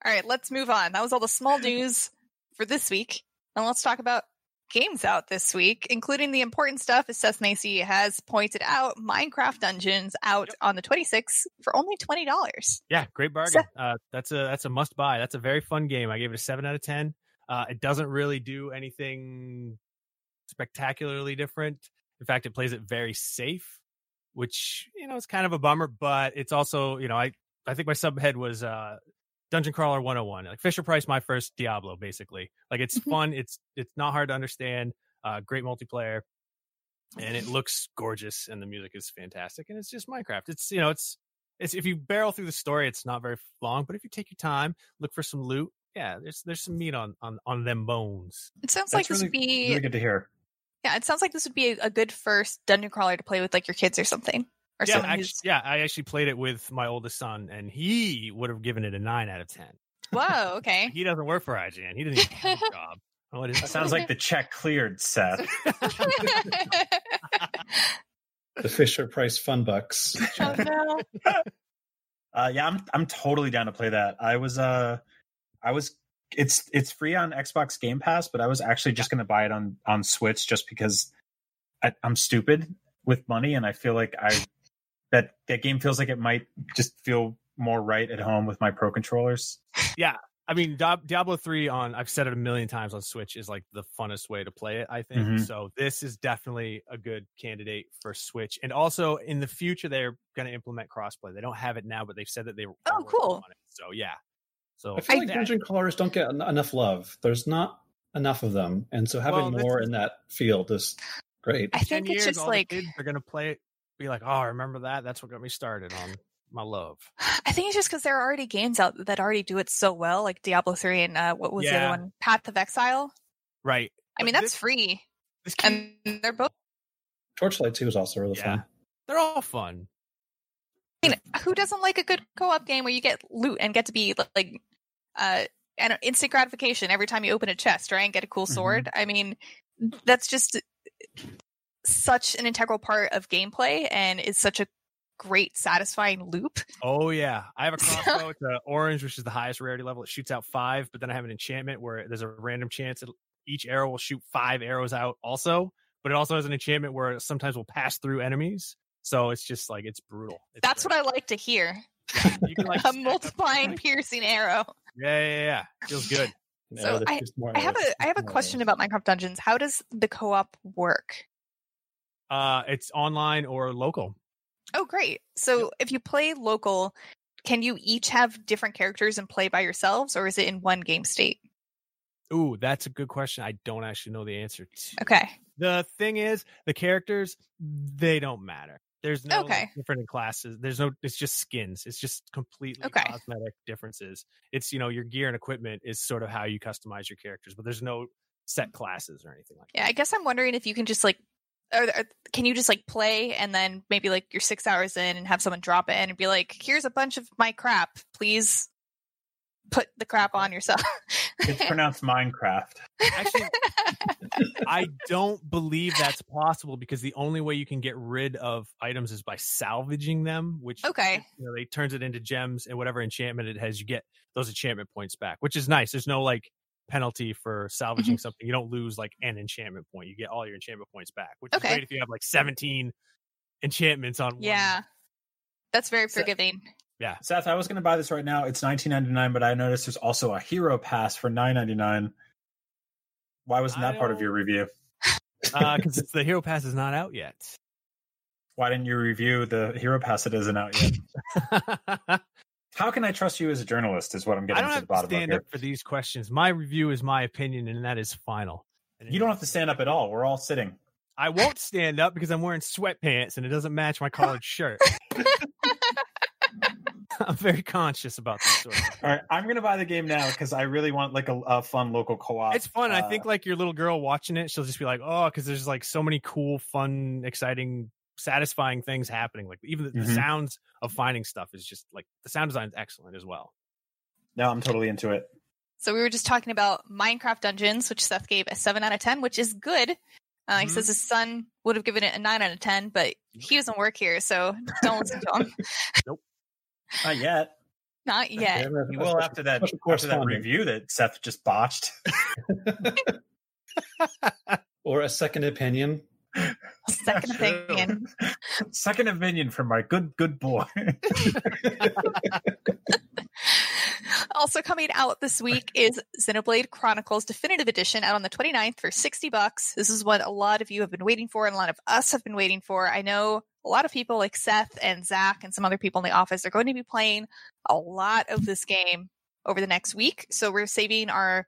Speaker 2: All right, let's move on. That was all the small news for this week. And let's talk about games out this week, including the important stuff, as Seth Macy has pointed out Minecraft Dungeons out on the 26th for only $20.
Speaker 1: Yeah, great bargain. Uh, that's a that's a must buy. That's a very fun game. I gave it a seven out of ten. Uh, it doesn't really do anything spectacularly different. In fact, it plays it very safe, which you know is kind of a bummer. But it's also you know I I think my subhead was uh, Dungeon Crawler 101. Like Fisher Price, my first Diablo, basically. Like it's
Speaker 2: Mhm.
Speaker 1: fun. It's it's not hard to understand. Uh, great multiplayer. and it looks gorgeous, and the music is fantastic, and it's just Minecraft. It's you know, it's it's if you barrel through the story, it's not very long, but if you take your time, look for some loot. Yeah, there's there's some meat on on on them bones.
Speaker 2: It sounds like
Speaker 3: That's
Speaker 2: this
Speaker 3: really,
Speaker 2: would be
Speaker 3: really good to hear.
Speaker 2: yeah. It sounds like this would be a, a good first dungeon crawler to play with like your kids or something, or
Speaker 1: yeah,
Speaker 2: someone
Speaker 1: actually,
Speaker 2: who's
Speaker 1: yeah, I actually played it with my oldest son, and he would have given it a nine out of ten.
Speaker 2: whoa. Okay.
Speaker 1: He doesn't work for IGN. He doesn't even have a job. What is
Speaker 3: That sounds like the check cleared, Seth.
Speaker 5: The Fisher Price Fun Bucks.
Speaker 2: oh no.
Speaker 3: Uh, yeah, I'm I'm totally down to play that. I was uh, I was it's it's free on Xbox Game Pass, but I was actually just going to buy it on on Switch just because I, I'm stupid with money, and I feel like I that that game feels like it might just feel more right at home with my Pro controllers.
Speaker 1: Yeah, I mean, Diablo 3 on, I've said it a million times on Switch, is like the funnest way to play it, I think.
Speaker 3: Mhm.
Speaker 1: So this is definitely a good candidate for Switch. And also in the future, they're going to implement crossplay. They don't have it now, but they've said that they are
Speaker 2: Oh, cool.
Speaker 1: on it. So yeah. So
Speaker 5: I feel like
Speaker 1: that-
Speaker 5: dungeon crawlers don't get en- enough love. There's not enough of them, and so having
Speaker 1: Well,
Speaker 5: more in that field is great.
Speaker 2: I
Speaker 1: 10
Speaker 2: think
Speaker 1: years,
Speaker 2: it's just
Speaker 1: all the
Speaker 2: like
Speaker 1: kids are going to play it, be like, oh, remember that? That's what got me started on my love.
Speaker 2: I think it's just because there are already games out that already do it so well, like Diablo three and uh, what was the other one, Path of Exile.
Speaker 1: Right.
Speaker 2: I mean, that's
Speaker 1: this-
Speaker 2: free,
Speaker 1: this kid-
Speaker 2: and they're both.
Speaker 5: Torchlight 2 is also really
Speaker 1: Yeah.
Speaker 5: fun.
Speaker 1: they're all fun.
Speaker 2: I mean, who doesn't like a good co-op game where you get loot and get to be like, uh, and instant gratification every time you open a chest, right? And get a cool
Speaker 3: Mhm.
Speaker 2: sword. I mean, that's just such an integral part of gameplay, and is such a great, satisfying loop.
Speaker 1: Oh yeah, I have a crossbow. it's a orange, which is the highest rarity level. It shoots out five, but then I have an enchantment where there's a random chance that each arrow will shoot five arrows out. Also, but it also has an enchantment where it sometimes will pass through enemies. So it's just like it's brutal. It's
Speaker 2: That's what I like to hear.
Speaker 1: I. You can like
Speaker 2: a multiplying, piercing arrow.
Speaker 1: Yeah, yeah, yeah. Feels good.
Speaker 5: Yeah,
Speaker 2: So
Speaker 5: there's just more
Speaker 2: I have a I have a question about Minecraft Dungeons. How does the co-op work?
Speaker 1: Uh, it's online or local.
Speaker 2: Oh, great. So if you play local, can you each have different characters and play by yourselves, or is it in one game state?
Speaker 1: Ooh, that's a good question. I don't actually know the answer to.
Speaker 2: Okay.
Speaker 1: The thing is, the characters they don't matter. There's no like,
Speaker 2: Okay.
Speaker 1: different in classes. There's no. It's just skins. It's just completely
Speaker 2: Okay.
Speaker 1: cosmetic differences. It's you know your gear and equipment is sort of how you customize your characters, but there's no set classes or anything like that.
Speaker 2: Yeah, I guess I'm wondering if you can just like, or, or can you just like play and then maybe like you're six hours in and have someone drop it in and be like, "Here's a bunch of my crap. Please put the crap on yourself."
Speaker 3: It's pronounced Minecraft.
Speaker 1: Actually, I don't believe that's possible because the only way you can get rid of items is by salvaging them, which
Speaker 2: okay.
Speaker 1: you know, they turns it into gems and whatever enchantment it has, you get those enchantment points back, which is nice. There's no like penalty for salvaging
Speaker 2: Mm-hmm.
Speaker 1: something. You don't lose like an enchantment point. You get all your enchantment points back, which
Speaker 2: Okay.
Speaker 1: is great if you have like 17 enchantments on one.
Speaker 2: Yeah, that's very
Speaker 3: So-
Speaker 2: forgiving.
Speaker 3: Seth, I was going to buy this right now. It's 19.99, but I noticed there's also a Hero Pass for 9.99. Why wasn't that part of your review?
Speaker 1: Uh Because the hero pass is not out yet.
Speaker 3: Why didn't you review the Hero Pass that isn't out yet?
Speaker 1: I
Speaker 3: How can I trust you as a journalist? Is what I'm getting I
Speaker 1: don't
Speaker 3: to
Speaker 1: have
Speaker 3: the
Speaker 1: to
Speaker 3: bottom of
Speaker 1: stand up for these questions. My review is my opinion, and that is final. And
Speaker 3: You don't have to stand up at all. We're all sitting.
Speaker 1: I won't stand up because I'm wearing sweatpants and it doesn't match my collared shirt. I'm very conscious about this sort of.
Speaker 3: All right, I'm to buy the game now because I really want like a, a fun local co-op.
Speaker 1: It's fun. I
Speaker 3: Uh,
Speaker 1: think like your little girl watching it, she'll just be like, "Oh," because there's like so many cool, fun, exciting, satisfying things happening. Like even the, the
Speaker 3: Mhm.
Speaker 1: sounds of finding stuff is just like the sound design is excellent as well.
Speaker 3: no, I'm totally into it.
Speaker 2: So we were just talking about Minecraft Dungeons, which Seth gave a seven out of ten, which is good. Uh, He
Speaker 1: Mhm.
Speaker 2: says his son would have given it a nine out of ten, but he doesn't work here, so don't listen to him.
Speaker 3: nope, Not yet.
Speaker 2: Not yet.
Speaker 5: we have
Speaker 3: You will after that
Speaker 5: special
Speaker 3: after that review that Seth just botched.
Speaker 5: or a second opinion.
Speaker 2: Second opinion.
Speaker 3: Second opinion from my good good boy.
Speaker 2: also coming out this week is Xenoblade Chronicles Definitive Edition out on the 29th for 60 bucks. This is what a lot of you have been waiting for and a lot of us have been waiting for. I know a lot of people like Seth and Zach and some other people in the office are going to be playing a lot of this game over the next week. So we're saving our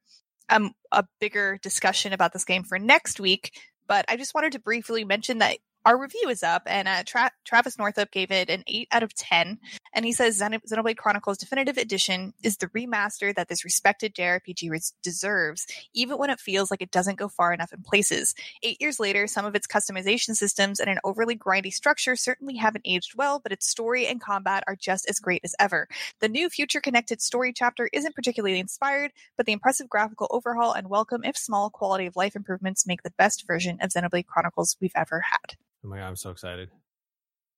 Speaker 2: um, a bigger discussion about this game for next week. But I just wanted to briefly mention that our review is up, and uh, Tra- Travis Northup gave it an 8 out of 10. And he says Xen- Xenoblade Chronicles Definitive Edition is the remaster that this respected JRPG res- deserves, even when it feels like it doesn't go far enough in places. Eight years later, some of its customization systems and an overly grindy structure certainly haven't aged well, but its story and combat are just as great as ever. The new future connected story chapter isn't particularly inspired, but the impressive graphical overhaul and welcome, if small, quality of life improvements make the best version of Xenoblade Chronicles we've ever had.
Speaker 1: Oh my god, I'm so excited.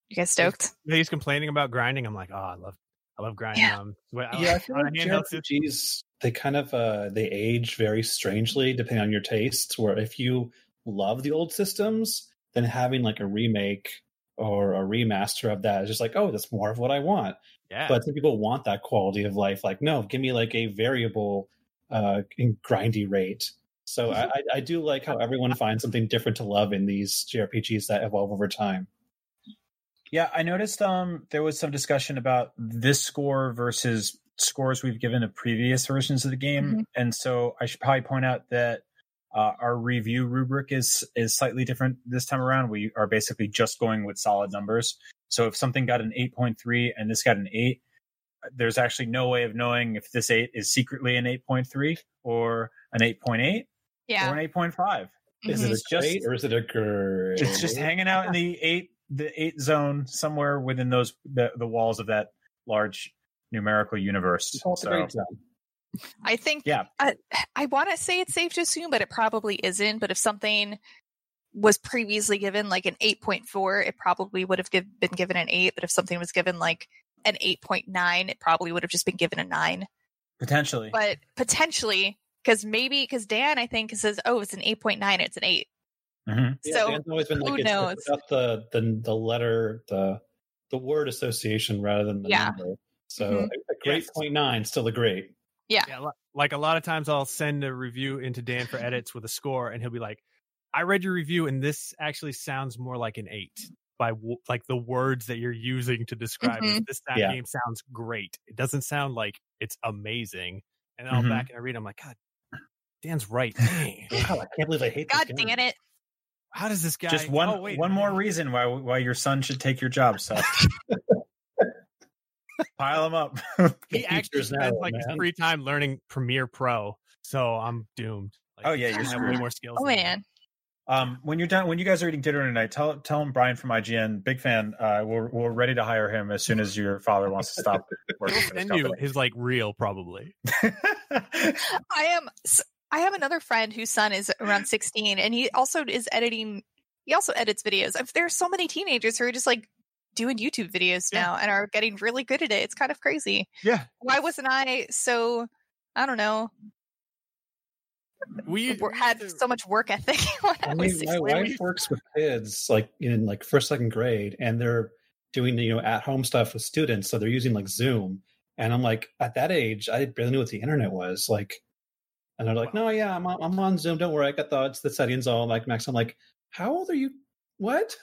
Speaker 2: You guys stoked?
Speaker 1: He's complaining about grinding. I'm like, oh, I love, I love grinding.
Speaker 2: Yeah.
Speaker 1: Um, so I-
Speaker 5: Yeah, I feel like
Speaker 1: a
Speaker 5: JRPGs they kind of uh they age very strangely depending on your tastes. Where if you love the old systems, then having like a remake or a remaster of that is just like, oh, that's more of what I want.
Speaker 1: yeah,
Speaker 5: But some people want that quality of life. Like, no, give me like a variable uh in grindy rate. So I, I, I do like how everyone finds something different to love in these JRPGs that evolve over time.
Speaker 3: Yeah, I noticed um there was some discussion about this score versus scores we've given to previous versions of the game,
Speaker 2: Mhm.
Speaker 3: and so I should probably point out that uh, our review rubric is is slightly different this time around. We are basically just going with solid numbers. So if something got an eight point three and this got an eight, there's actually no way of knowing if this eight is secretly an eight point three or an eight point eight
Speaker 2: Yeah.
Speaker 3: or an eight point five.
Speaker 5: Is
Speaker 2: Mhm.
Speaker 5: it
Speaker 3: It's
Speaker 5: a
Speaker 3: just-
Speaker 5: great or is it a great?
Speaker 3: It's just hanging out in the eight the eight zone somewhere within those the, the walls of that large numerical universe. So.
Speaker 2: I think
Speaker 3: Yeah.
Speaker 2: I, I want to say it's safe to assume, but it probably isn't. But if something was previously given like an 8.4, it probably would have give, been given an 8. But if something was given like an 8.9, it probably would have just been given a 9.
Speaker 3: potentially.
Speaker 2: But potentially, because maybe, because Dan, I think, says, oh, it's an 8.9, it's an 8.
Speaker 3: Mhm.
Speaker 5: Yeah,
Speaker 2: so
Speaker 5: Dan's always been
Speaker 2: who
Speaker 5: like it's
Speaker 2: knows?
Speaker 5: about the, the the letter the the word association rather than the
Speaker 2: Yeah.
Speaker 5: number. So
Speaker 2: Mhm.
Speaker 5: a, a great
Speaker 1: Yes.
Speaker 5: point nine, still a great.
Speaker 2: Yeah.
Speaker 1: yeah, like a lot of times I'll send a review into Dan for edits with a score, and he'll be like, "I read your review, and this actually sounds more like an eight by w- like the words that you're using to describe it. This that
Speaker 5: Yeah.
Speaker 1: game sounds great. It doesn't sound like it's amazing." And then I'll
Speaker 3: Mhm.
Speaker 1: back and I read. I'm like, God, Dan's right. Dang.
Speaker 5: Wow, I can't believe I hate
Speaker 2: God
Speaker 5: this game.
Speaker 2: damn it.
Speaker 1: How does this guy?
Speaker 3: Just one
Speaker 1: oh, wait,
Speaker 3: one more reason why why your son should take your job. So pile them up.
Speaker 1: He actually
Speaker 5: future's
Speaker 1: spends
Speaker 5: now,
Speaker 1: like his
Speaker 5: man.
Speaker 1: free time learning Premiere Pro, so I'm doomed. Like,
Speaker 3: Oh, yeah, you're
Speaker 1: have way more skills.
Speaker 2: Oh, man.
Speaker 3: Um, when you're done, when you guys are eating dinner tonight, tell tell him Brian from IGN, big fan. Uh, we're we're ready to hire him as soon as your father wants to stop working
Speaker 1: He'll send you
Speaker 3: company.
Speaker 1: his like real probably.
Speaker 2: I am. S- I have another friend whose son is around 16, and he also is editing. He also edits videos. There are so many teenagers who are just like doing YouTube videos
Speaker 1: Yeah.
Speaker 2: now and are getting really good at it. It's kind of crazy.
Speaker 1: Yeah,
Speaker 2: Why wasn't I so? I don't know.
Speaker 1: we
Speaker 2: had
Speaker 1: to-
Speaker 2: so much work ethic when I
Speaker 5: I
Speaker 2: was
Speaker 5: mean, my wife works with kids like in like first second grade, and they're doing you know at home stuff with students, so they're using like Zoom. And I'm like, at that age, I barely knew what the internet was. Like, and they're like, no, yeah, I'm on, I'm on Zoom. Don't worry, I got the the settings all like max. I'm like, how old are you? What?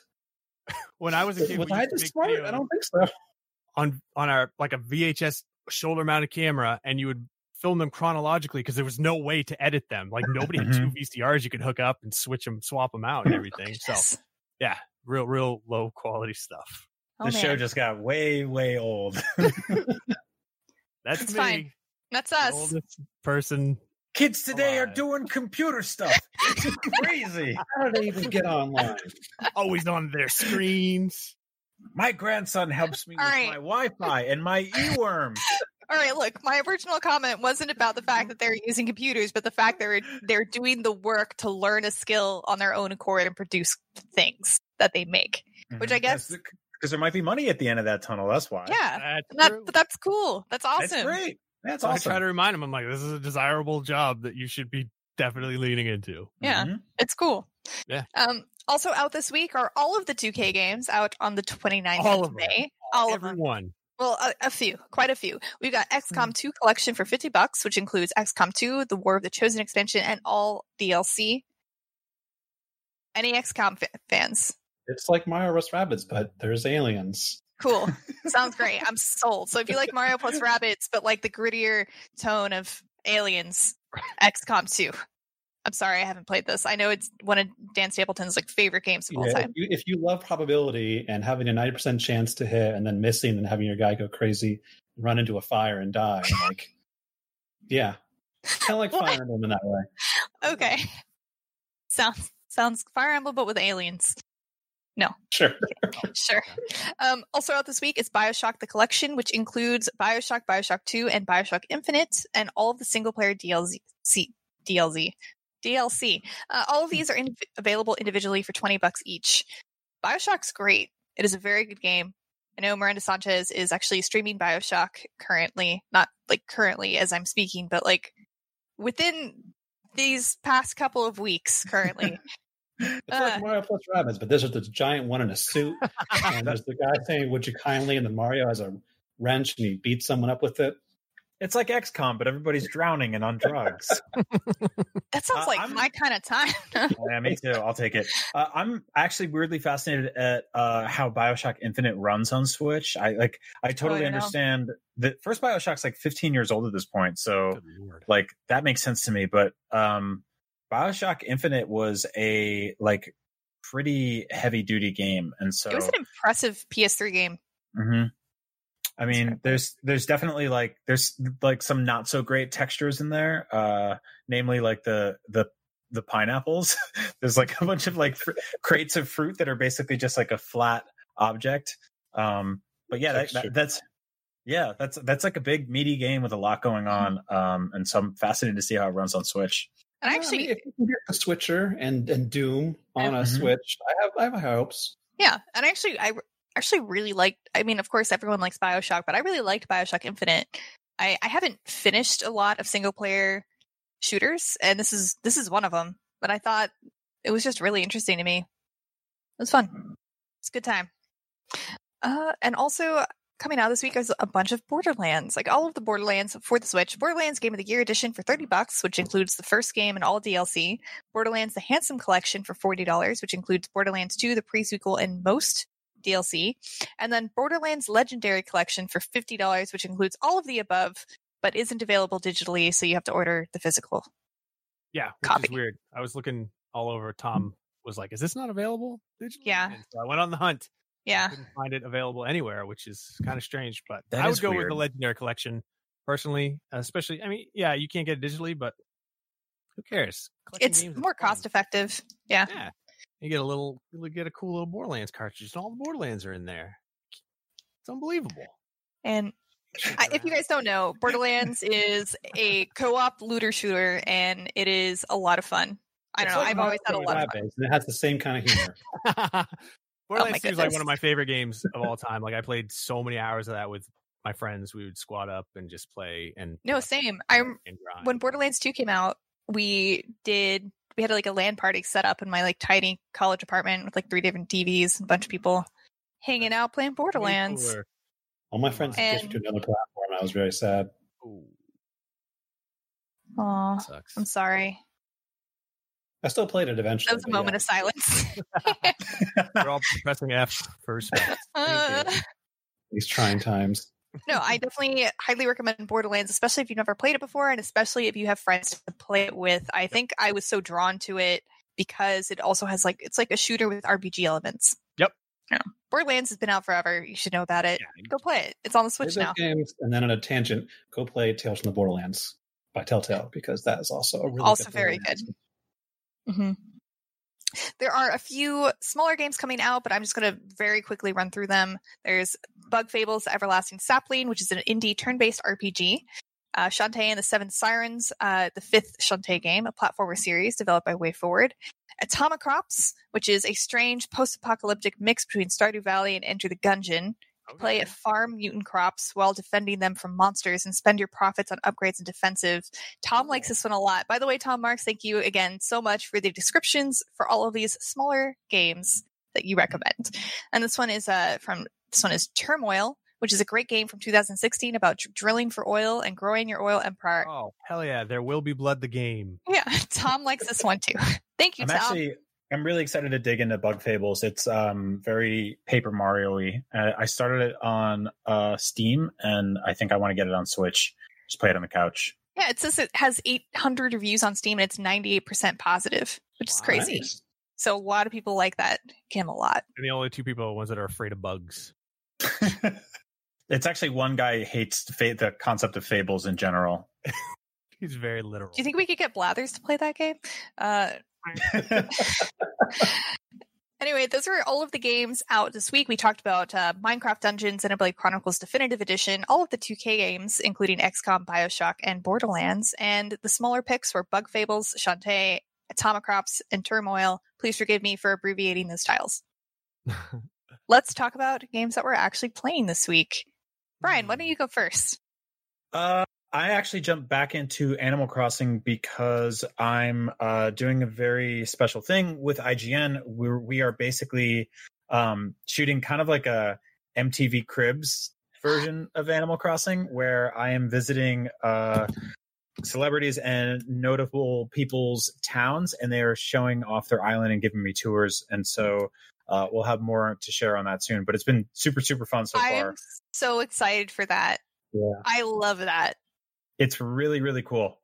Speaker 1: when I was a kid.
Speaker 5: Was
Speaker 1: we
Speaker 5: I
Speaker 1: used to
Speaker 5: this
Speaker 1: make
Speaker 5: smart? I don't think so.
Speaker 1: on on our like a VHS shoulder mounted camera, and you would film them chronologically because there was no way to edit them. Like nobody had two mm-hmm. VCRs you could hook up and switch them, swap them out, and everything. So yeah, real real low quality stuff.
Speaker 2: Oh,
Speaker 3: the show just got way way old.
Speaker 1: That's
Speaker 2: It's
Speaker 1: me,
Speaker 2: fine. That's
Speaker 1: the
Speaker 2: us.
Speaker 1: oldest person.
Speaker 3: Kids today are doing computer stuff. It's crazy.
Speaker 5: How do they even get online?
Speaker 1: Always on their screens.
Speaker 3: My grandson helps me
Speaker 2: All
Speaker 3: with
Speaker 2: right.
Speaker 3: my Wi-Fi and my eWorm.
Speaker 2: All right, look, my original comment wasn't about the fact that they're using computers, but the fact they're they're doing the work to learn a skill on their own accord and produce things that they make. Which mm-hmm. I guess-
Speaker 3: because there might be money at the end of that tunnel. That's why.
Speaker 2: Yeah,
Speaker 1: That's
Speaker 2: that,
Speaker 1: true.
Speaker 2: but that's cool. That's awesome.
Speaker 3: that's great. That's
Speaker 1: So I try to remind him. I'm like, this is a desirable job that you should be definitely leaning into.
Speaker 2: Yeah,
Speaker 3: Mhm.
Speaker 2: it's cool.
Speaker 1: Yeah.
Speaker 2: Um. Also out this week are all of the 2K games out on the 29th
Speaker 1: All
Speaker 2: of
Speaker 1: of them.
Speaker 2: May. All of them.
Speaker 1: Everyone.
Speaker 2: Well, a, a few, quite a few. We've got XCOM 2 collection for 50 bucks, which includes XCOM 2, the War of the Chosen expansion, and all DLC. Any XCOM fa- fans?
Speaker 5: It's like Mario Rush Rabbids, but there's aliens.
Speaker 2: Cool. Sounds great. I'm sold. So if you like Mario plus Rabbids, but like the grittier tone of Aliens, XCOM 2. I'm sorry, I haven't played this. I know it's one of Dan Stapleton's like favorite games of all
Speaker 5: Yeah, if
Speaker 2: time.
Speaker 5: you, if you love probability and having a 90% chance to hit and then missing and having your guy go crazy, run into a fire and die, like, yeah. Kind of like? Fire Emblem in that way.
Speaker 2: Okay. Sounds sounds Fire Emblem, but with aliens.
Speaker 5: Sure.
Speaker 2: Sure. Um, also out this week is Bioshock the Collection, which includes Bioshock, Bioshock 2, and Bioshock Infinite, and all of the single player DLC. DLC. DLC. Uh, all of these are in- available individually for 20 bucks each. Bioshock's great. It is a very good game. I know Miranda Sanchez is actually streaming Bioshock currently, not like currently as I'm speaking, but like within these past couple of weeks currently.
Speaker 5: It's
Speaker 2: Uh.
Speaker 5: like Mario plus Rabbids, but there's this giant one in a suit, and there's the guy saying, Would you kindly? And then Mario has a wrench and he beats someone up with it.
Speaker 3: It's like XCOM, but everybody's drowning and on drugs.
Speaker 2: that sounds
Speaker 3: Uh,
Speaker 2: like
Speaker 3: I'm-
Speaker 2: my kind of time.
Speaker 3: yeah, me too. I'll take it. Uh, I'm actually weirdly fascinated at uh, how Bioshock Infinite runs on Switch. I like. I totally
Speaker 2: Oh, I
Speaker 3: understand that first Bioshock's like 15 years old at this point, so like that makes sense to me. But um, Bioshock Infinite was a like pretty heavy duty game, and so
Speaker 2: It was an impressive PS3 game.
Speaker 3: hmm I mean, there's there's definitely like there's like some not so great textures in there, uh, namely like the the the pineapples. there's like a bunch of like fr- crates of fruit that are basically just like a flat object. Um, but yeah, that, that, that's yeah, that's that's like a big meaty game with a lot going on. Um, and so I'm fascinated to see how it runs on Switch.
Speaker 2: And
Speaker 5: Yeah, I
Speaker 2: actually,
Speaker 5: mean, if you can get the Witcher and, and Doom on a
Speaker 3: Mhm.
Speaker 5: Switch, I have I have high hopes.
Speaker 2: yeah, and actually, I actually really liked. I mean, of course, everyone likes Bioshock, but I really liked Bioshock Infinite. I, I haven't finished a lot of single player shooters, and this is this is one of them. But I thought it was just really interesting to me. It was fun. It's a good time. Uh, and also coming out this week is a bunch of Borderlands, like all of the Borderlands for the Switch. Borderlands Game of the Year edition for thirty bucks, which includes the first game and all DLC. Borderlands: The Handsome Collection for forty dollars, which includes Borderlands 2, the prequel, and most DLC, and then Borderlands Legendary Collection for fifty dollars, which includes all of the above, but isn't available digitally, so you have to order the physical.
Speaker 1: Yeah, which
Speaker 2: Copy.
Speaker 1: is weird. I was looking all over. Tom was like, "Is this not available digitally?"
Speaker 2: Yeah.
Speaker 1: So I went on the hunt.
Speaker 2: Yeah,
Speaker 1: Couldn't find it available anywhere, which is kind of strange. But
Speaker 3: That
Speaker 1: I would go with the Legendary Collection personally, especially. I mean, yeah, you can't get it digitally, but who cares? Collecting
Speaker 2: it's more cost effective. Yeah.
Speaker 1: Yeah, you get a little, you get a cool little Borderlands cartridge, and all the Borderlands are in there. It's unbelievable.
Speaker 2: And I, if you guys don't know, Borderlands is a co-op looter shooter, and it is a lot of fun. I don't
Speaker 5: It's
Speaker 2: know.
Speaker 5: like
Speaker 2: I've always had a lot of fun.
Speaker 5: And it has the same kind of humor.
Speaker 1: Borderlands 2 is like one of my favorite games of all time. Like I played so many hours of that with my friends. We would squad up and just play and
Speaker 2: No, same. I rem-
Speaker 1: and grind.
Speaker 2: when Borderlands 2 came out, we did we had like a LAN party set up in my like tiny college apartment with like three different TVs and a bunch of people hanging out playing Borderlands.
Speaker 5: All my friends
Speaker 2: And-
Speaker 5: switched to another platform. I was very sad.
Speaker 1: Ooh,
Speaker 2: Aw. I'm sorry.
Speaker 5: I still played it eventually.
Speaker 2: That was a moment
Speaker 5: yeah.
Speaker 2: of silence.
Speaker 1: We're all pressing F first.
Speaker 2: Uh,
Speaker 5: These trying times.
Speaker 2: no, I definitely highly recommend Borderlands, especially if you've never played it before, and especially if you have friends to play it with. I think I was so drawn to it because it also has like it's like a shooter with RPG elements.
Speaker 1: Yep.
Speaker 2: Yeah. Borderlands has been out forever. You should know about it.
Speaker 1: Yeah,
Speaker 2: Go play it. It's on the Switch
Speaker 5: those
Speaker 2: now.
Speaker 5: games, and then on a tangent, go play Tales from the Borderlands by Telltale because that is also a really
Speaker 2: Also
Speaker 5: good
Speaker 2: very
Speaker 5: Borderlands.
Speaker 2: Hmm There are a few smaller games coming out, but I'm just going to very quickly run through them. There's Bug Fables: Everlasting Sapling, which is an indie turn-based RPG. Uh, Shantae and the Seven Sirens, uh, the fifth Shantae game, a platformer series developed by WayForward. Atomicrops, which is a strange post-apocalyptic mix between Stardew Valley and Enter the Gungeon. Play
Speaker 1: Okay.
Speaker 2: at farm mutant crops while defending them from monsters and spend your profits on upgrades and defensive. Tom likes this one a lot. By the way, Tom Marks, thank you again so much for the descriptions for all of these smaller games that you recommend. And this one is uh from this one is Turmoil, which is a great game from 2016 about dr- drilling for oil and growing your oil empire.
Speaker 1: Oh hell yeah! There will be blood. The game.
Speaker 2: Yeah, Tom likes this one too. Thank you,
Speaker 3: I'm
Speaker 2: Tom.
Speaker 3: actually I'm really excited to dig into Bug Fables. It's um very Paper Mario-y. Uh, I started it on uh Steam, and I think I want to get it on Switch. Just play it on the couch.
Speaker 2: Yeah, it says it has 800 reviews on Steam and it's 98% positive, which is
Speaker 1: Wow.
Speaker 2: crazy.
Speaker 5: Nice.
Speaker 2: So a lot of people like that game a lot.
Speaker 1: And the only two people are ones that are afraid of bugs.
Speaker 3: it's actually one guy hates fa- the concept of fables in general.
Speaker 1: He's very literal.
Speaker 2: Do you think we could get Blathers to play that game? Uh, anyway, those are all of the games out this week. We talked about uh, Minecraft Dungeons, and Xenoblade Chronicles Definitive Edition, all of the 2K games, including XCOM, Bioshock, and Borderlands. And the smaller picks were Bug Fables, Shantae, Atomicrops, and Turmoil. Please forgive me for abbreviating those titles. Let's talk about games that we're actually playing this week. Brian, why don't you go first?
Speaker 3: Uh, I actually jumped back into Animal Crossing because I'm uh, doing a very special thing with IGN. We're, we are basically um, shooting kind of like a MTV Cribs version of Animal Crossing, where I am visiting uh, celebrities and notable people's towns, and they are showing off their island and giving me tours. And so uh, we'll have more to share on that soon. But it's been super, super fun so
Speaker 2: I'm
Speaker 3: far.
Speaker 2: so excited for that.
Speaker 5: Yeah.
Speaker 2: I love that.
Speaker 3: It's really, really cool.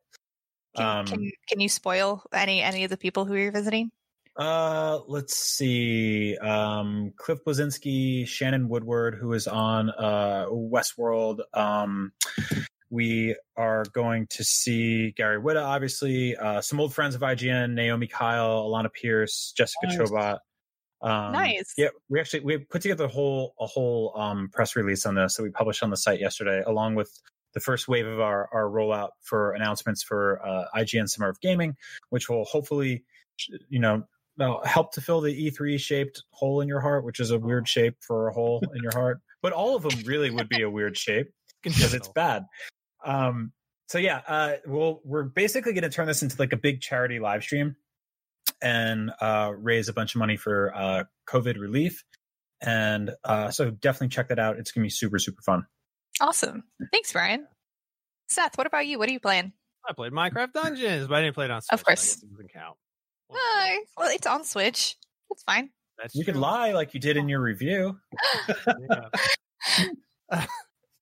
Speaker 2: Can,
Speaker 3: Um,
Speaker 2: can can you spoil any any of the people who you're visiting?
Speaker 3: Uh, let's see. Um, Cliff Bleszinski, Shannon Woodward, who is on uh Westworld. Um, we are going to see Gary Whitta, obviously. Uh, some old friends of IGN: Naomi Kyle, Alana Pierce, Jessica
Speaker 5: Nice.
Speaker 3: Chobot. Um,
Speaker 2: Nice.
Speaker 3: Yeah, we actually we put together a whole a whole um, press release on this that we published on the site yesterday, along with the first wave of our our rollout for announcements for uh, IGN Summer of Gaming, which will hopefully, you know, uh, help to fill the E3 shaped hole in your heart, which is a weird shape for a hole in your heart. But all of them really would be a weird shape because it's bad. Um, so yeah, uh, well, we're basically going to turn this into like a big charity live stream and uh, raise a bunch of money for uh, COVID relief. And uh, so definitely check that out. It's going to be super, super fun.
Speaker 2: Awesome. Thanks, Brian. Seth, what about you? What are you playing?
Speaker 1: I played Minecraft Dungeons, but I didn't play it on Switch.
Speaker 2: Of course.
Speaker 1: so it doesn't count. Well,
Speaker 2: Uh, well, it's on Switch. That's fine.
Speaker 1: that's
Speaker 3: You could
Speaker 1: true.
Speaker 3: lie like you did in your review.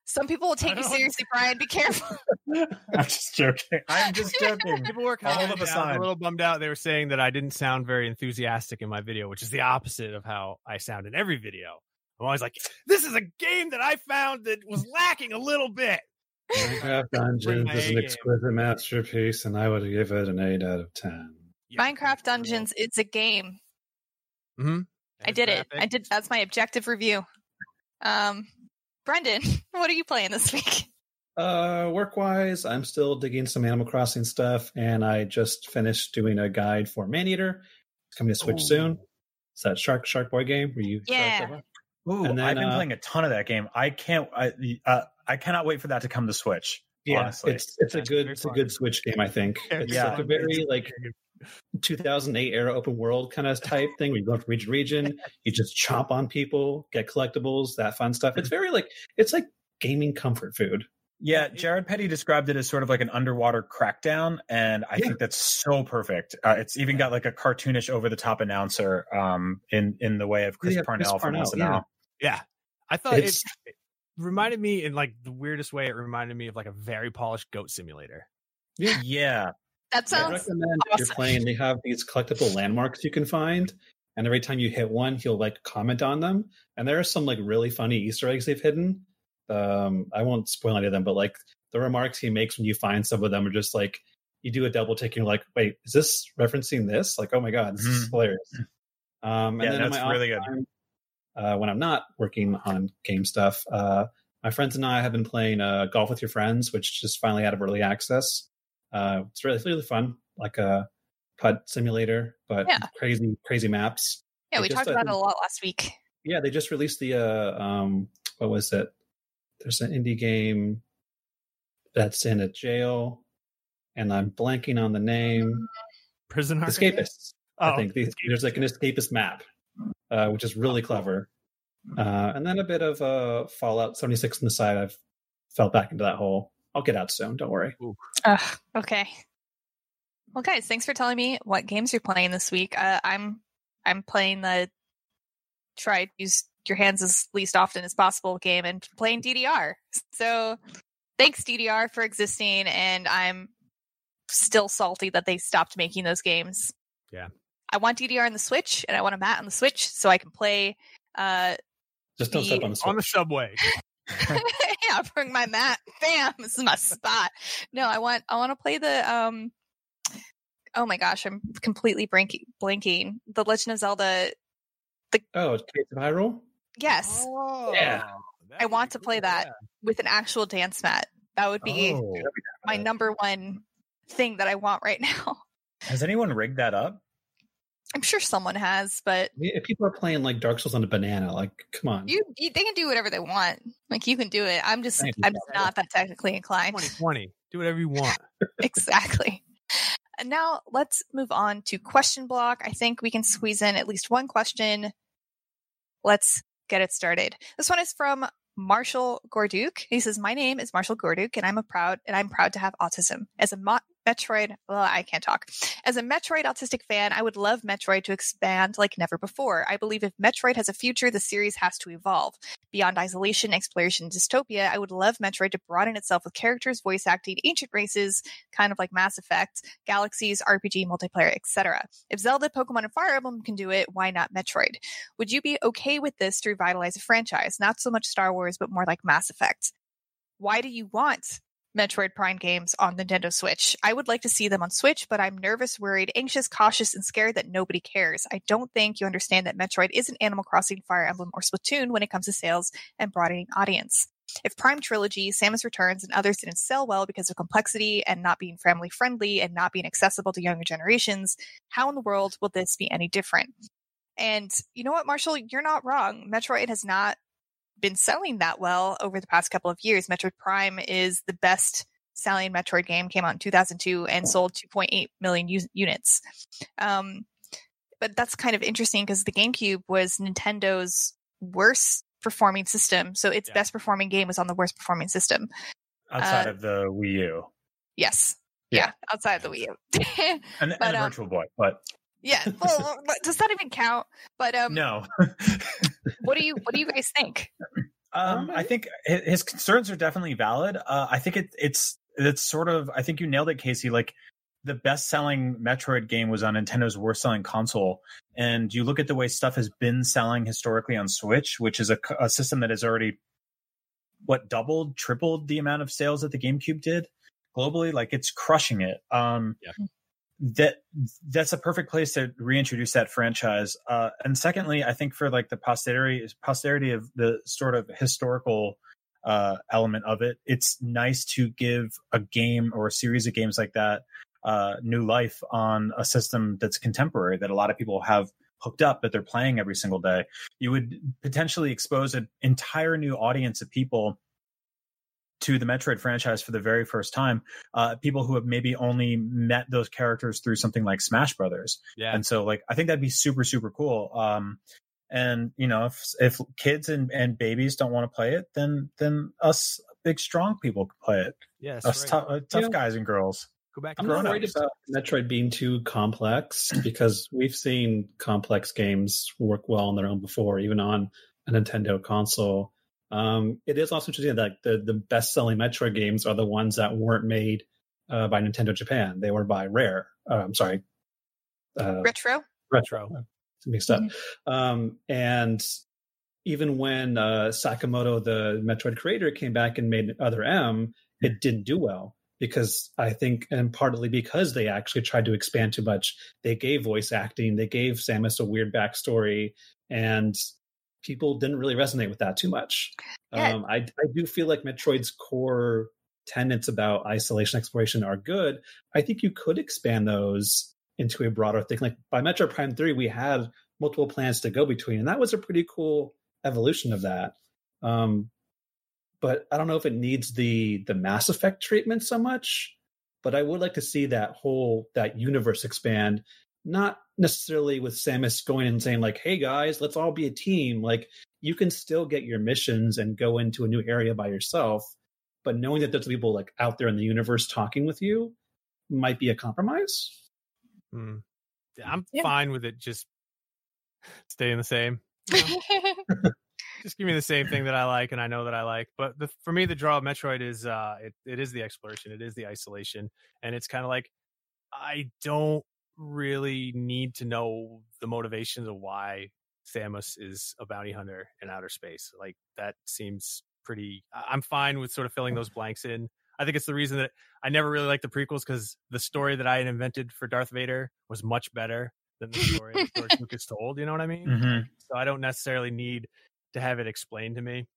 Speaker 2: Some people will take you seriously, Brian. Be careful.
Speaker 3: I'm just joking. I'm just joking.
Speaker 1: People were
Speaker 3: I'll
Speaker 1: kind
Speaker 3: hold
Speaker 1: of
Speaker 3: a sign.
Speaker 1: a little bummed out. They were saying that I didn't sound very enthusiastic in my video, which is the opposite of how I sound in every video. I'm always like, "This is a game that I found that was lacking a little bit."
Speaker 5: Minecraft Dungeons is
Speaker 1: A
Speaker 5: an
Speaker 1: game.
Speaker 5: exquisite masterpiece, and I would give it an 8 out of 10.
Speaker 1: Yeah.
Speaker 2: Minecraft Dungeons. It's a game.
Speaker 1: Mm-hmm.
Speaker 2: I did it. I did. That's my objective review. Um, Brendan, what are you playing this week?
Speaker 5: Uh, work wise, I'm still digging some Animal Crossing stuff, and I just finished doing a guide for Maneater. It's coming to Switch
Speaker 3: Ooh.
Speaker 5: soon. It's that Shark Shark Boy game where you shark
Speaker 2: Yeah.
Speaker 5: Over.
Speaker 3: Ooh,
Speaker 5: And then,
Speaker 3: I've been
Speaker 5: uh,
Speaker 3: playing a ton of that game. I can't. I uh, I cannot wait for that to come to Switch.
Speaker 5: Yeah,
Speaker 3: honestly.
Speaker 5: it's it's a good
Speaker 1: very
Speaker 5: it's a good Switch game. I think it's
Speaker 3: Yeah.
Speaker 5: like a very like 2008 era open world kind of type thing. Where you go from region to region, you just chomp on people, get collectibles, that fun stuff. It's very like it's like gaming comfort food.
Speaker 3: Yeah, Jared Petty described it as sort of like an underwater crackdown, and I
Speaker 5: Yeah.
Speaker 3: think that's so perfect. Uh, it's even got like a cartoonish, over the top announcer um, in in the way of Chris
Speaker 5: Yeah, Chris
Speaker 3: Parnell from
Speaker 5: Parnell,
Speaker 3: SNL.
Speaker 1: Yeah, I thought it,
Speaker 5: It's
Speaker 1: it reminded me in like the weirdest way. It reminded me of like a very polished Goat Simulator.
Speaker 3: Yeah,
Speaker 2: That
Speaker 5: I recommend if you're
Speaker 2: awesome.
Speaker 5: playing. They have these collectible landmarks you can find, and every time you hit one, he'll like comment on them. And there are some like really funny Easter eggs they've hidden. Um, I won't spoil any of them, but like the remarks he makes when you find some of them are just like you do a double take and you're like, wait, is this referencing this? Like, oh my god, this is
Speaker 3: Mhm.
Speaker 5: hilarious. Um, and
Speaker 3: Yeah,
Speaker 5: then
Speaker 3: that's
Speaker 5: my off
Speaker 3: really good.
Speaker 5: Time, uh, when I'm not working on game stuff, uh, my friends and I have been playing uh, golf with your friends, which just finally out of early access. Uh, it's really really fun, like a putt simulator, but
Speaker 2: Yeah.
Speaker 5: crazy crazy maps.
Speaker 2: yeah.
Speaker 5: I
Speaker 2: We
Speaker 5: just,
Speaker 2: talked
Speaker 5: I
Speaker 2: about it a lot last week.
Speaker 5: Yeah, they just released the uh, um, what was it? There's an indie game that's in a jail, and I'm blanking on the name.
Speaker 1: Prison Architect?
Speaker 5: Escapists.
Speaker 1: Oh,
Speaker 5: I think the, there's like an escapist map, uh, which is really clever. Uh, and then a bit of uh, Fallout 76 on the side. I've fell back into that hole. I'll get out soon. Don't worry.
Speaker 2: Ugh, okay. Well, guys, thanks for telling me what games you're playing this week. Uh, I'm I'm playing the try to use your hands as least often as possible game and playing DDR. So thanks DDR for existing, and I'm still salty that they stopped making those games.
Speaker 1: Yeah.
Speaker 2: I want DDR on the Switch, and I want a mat on the Switch so I can play. Uh,
Speaker 5: Just don't
Speaker 2: The-
Speaker 5: step on the
Speaker 1: On the
Speaker 5: switch.
Speaker 1: subway.
Speaker 2: yeah, bring my mat. Bam, this is my spot. No, I want I want to play the um. Oh my gosh, I'm completely blanking. Blanking. The Legend of Zelda.
Speaker 5: Oh, Cadence of Hyrule.
Speaker 2: Yes,
Speaker 1: Oh,
Speaker 5: Yeah.
Speaker 2: I
Speaker 1: be
Speaker 2: want to play
Speaker 1: cool,
Speaker 2: that.
Speaker 1: yeah.
Speaker 2: with an actual dance mat. That would be
Speaker 3: Oh.
Speaker 2: my number one thing that I want right now.
Speaker 3: Has anyone rigged that up?
Speaker 2: I'm sure someone has, but
Speaker 5: If people are playing like Dark Souls on a banana, like, come on.
Speaker 2: you, you they can do whatever they want. Like you can do it. I'm just I'm just not that technically inclined.
Speaker 1: 2020. Do whatever you want.
Speaker 2: exactly. And now let's move on to question block. I think we can squeeze in at least one question. Let's get it started. This one is from Marshall Gorduke. He says, "My name is Marshall Gorduke, and I'm a proud and I'm proud to have autism. As a mo- Metroid, well, I can't talk. As a Metroid autistic fan, I would love Metroid to expand like never before. I believe if Metroid has a future, the series has to evolve. Beyond isolation, exploration, dystopia, I would love Metroid to broaden itself with characters, voice acting, ancient races, kind of like Mass Effect, galaxies, RPG, multiplayer, etc. If Zelda, Pokemon, and Fire Emblem can do it, why not Metroid? Would you be okay with this to revitalize a franchise? Not so much Star Wars, but more like Mass Effect. Why do you want Metroid Prime games on Nintendo Switch? I would like to see them on Switch, but I'm nervous, worried, anxious, cautious, and scared that nobody cares. I don't think you understand that Metroid isn't Animal Crossing, Fire Emblem, or Splatoon when it comes to sales and broadening audience. If Prime Trilogy, Samus Returns, and others didn't sell well because of complexity and not being family friendly and not being accessible to younger generations, how in the world will this be any different? And you know what, Marshall, you're not wrong. Metroid has not been selling that well over the past couple of years. Metroid Prime is the best selling Metroid game, came out in 2002 and sold 2.8 million u- units. Um, but that's kind of interesting because the GameCube was Nintendo's worst performing system. So its
Speaker 1: Yeah.
Speaker 2: best performing game was on the worst performing system.
Speaker 3: Outside
Speaker 2: Uh,
Speaker 3: of the Wii U
Speaker 2: Yes.
Speaker 3: Yeah.
Speaker 2: Yeah, outside of the Wii U.
Speaker 3: and,
Speaker 2: but,
Speaker 3: the
Speaker 2: um,
Speaker 3: Virtual Boy, but
Speaker 2: yeah, well, does that even count? But um,
Speaker 3: no.
Speaker 2: what do you what do you guys think?
Speaker 3: Um, I think his concerns are definitely valid. Uh, I think it, it's it's sort of. I think you nailed it, Casey. Like the best-selling Metroid game was on Nintendo's worst-selling console, and you look at the way stuff has been selling historically on Switch, which is a, a, system that has already what doubled, tripled the amount of sales that the GameCube did globally. Like it's crushing it. Um,
Speaker 1: Yeah.
Speaker 3: That that's a perfect place to reintroduce that franchise. Uh, and secondly, I think for like the posterity posterity of the sort of historical uh, element of it, it's nice to give a game or a series of games like that uh, new life on a system that's contemporary that a lot of people have hooked up that they're playing every single day. You would potentially expose an entire new audience of people to the Metroid franchise for the very first time. Uh, people who have maybe only met those characters through something like Smash Brothers.
Speaker 1: Yeah.
Speaker 3: And so like I think that'd be super super cool. Um and you know if if kids and, and babies don't want to play it then then us big strong people can play it.
Speaker 1: Yes.
Speaker 3: us
Speaker 1: right.
Speaker 3: tough, uh, tough
Speaker 5: Yeah.
Speaker 3: guys and girls.
Speaker 1: Go back.
Speaker 5: I'm
Speaker 1: to
Speaker 5: not
Speaker 3: grown-ups.
Speaker 5: worried about Metroid being too complex because we've seen complex games work well on their own before, even on a Nintendo console. Um, it is also interesting that the, the best selling Metroid games are the ones that weren't made uh, by Nintendo Japan. They were by Rare. Uh, I'm sorry. Uh,
Speaker 2: Retro?
Speaker 5: retro It's mixed up um, and even when uh, sakamoto the metroid creator came back and made other m it didn't do well because i think and partly because they actually tried to expand too much they gave voice acting they gave samus a weird backstory and people didn't really resonate with that too much
Speaker 2: Yeah.
Speaker 5: um, I, I do feel like metroid's core tenets about isolation exploration are good i think you could expand those into a broader thing. Like by Metroid Prime 3, we had multiple planets to go between, and that was a pretty cool evolution of that. Um, but I don't know if it needs the the Mass Effect treatment so much. But I would like to see that whole that universe expand, not necessarily with Samus going and saying like, "Hey guys, let's all be a team." Like you can still get your missions and go into a new area by yourself, but knowing that there's people like out there in the universe talking with you might be a compromise.
Speaker 1: Hmm. I'm
Speaker 2: Yeah.
Speaker 1: fine with it just staying the same. you know? just give me the same thing that I like and I know that I like. But the, for me, the draw of Metroid is uh, it, it is the exploration, it is the isolation, and it's kind of like I don't really need to know the motivations of why Samus is a bounty hunter in outer space. Like that seems pretty. I'm fine with sort of filling those blanks in. I think it's the reason that I never really liked the prequels because the story that I had invented for Darth Vader was much better than the story that George Lucas told. You know what I mean?
Speaker 3: Mhm.
Speaker 1: So I don't necessarily need to have it explained to me.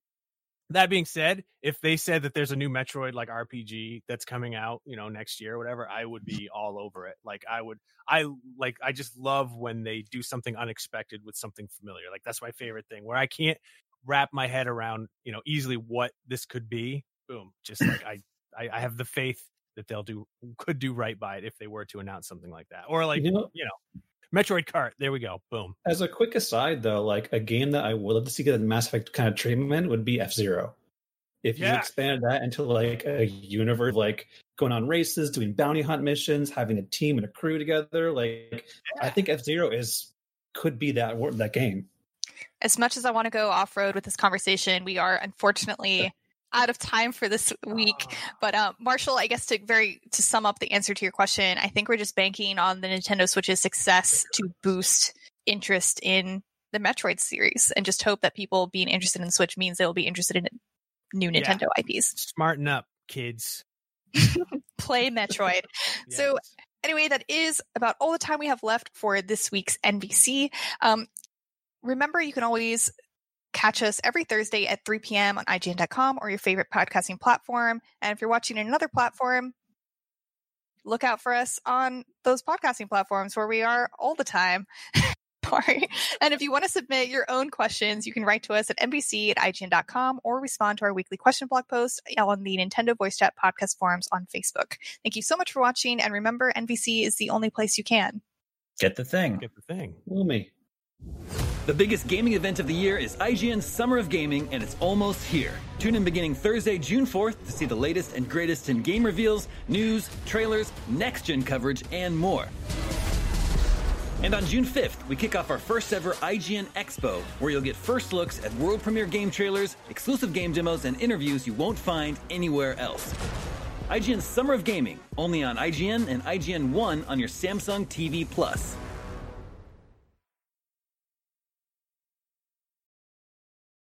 Speaker 1: That being said, if they said that there's a new Metroid like RPG that's coming out, you know, next year or whatever, I would mm-hmm. be all over it. Like I would I like I just love when they do something unexpected with something familiar. Like that's my favorite thing where I can't wrap my head around, you know, easily what this could be. Boom. Just like I I, I have the faith that they'll do could do right by it if they were to announce something like that. Or like,
Speaker 5: You know-
Speaker 1: you know, Metroid Kart. There we go. Boom.
Speaker 5: As a quick aside, though, like a game that I would love to see get a Mass Effect kind of treatment would be F Zero. If you
Speaker 1: Yeah.
Speaker 5: expanded that into like a universe, like going on races, doing bounty hunt missions, having a team and a crew together, like I think F Zero is could be that that game.
Speaker 2: As much as I want to go off road with this conversation, we are unfortunately out of time for this week. But uh, Marshall, I guess to very to sum up the answer to your question, I think we're just banking on the Nintendo Switch's success to boost interest in the Metroid series, and just hope that people being interested in Switch means they will be interested in new
Speaker 1: Yeah.
Speaker 2: Nintendo IPs.
Speaker 1: Smarten up, kids.
Speaker 2: Play Metroid. So anyway, that is about all the time we have left for this week's NVC. Um, remember, you can always catch us every Thursday at 3 p.m. on IGN.com or your favorite podcasting platform. And if you're watching another platform, look out for us on those podcasting platforms where we are all the time. Sorry. And if you want to submit your own questions, you can write to us at NVC at IGN.com or respond to our weekly question blog post on the Nintendo Voice Chat podcast forums on Facebook. Thank you so much for watching. And remember, NVC is the only place you can.
Speaker 3: Get the thing.
Speaker 1: Get the thing.
Speaker 5: Lumi.
Speaker 7: The biggest gaming event of the year is IGN's Summer of Gaming, and it's almost here. Tune in beginning Thursday, June 4th to see the latest and greatest in game reveals, news, trailers, next gen coverage, and more. And on June 5th, we kick off our first ever IGN Expo, where you'll get first looks at world premiere game trailers, exclusive game demos, and interviews you won't find anywhere else. IGN's Summer of Gaming, only on IGN and IGN One on your Samsung TV Plus.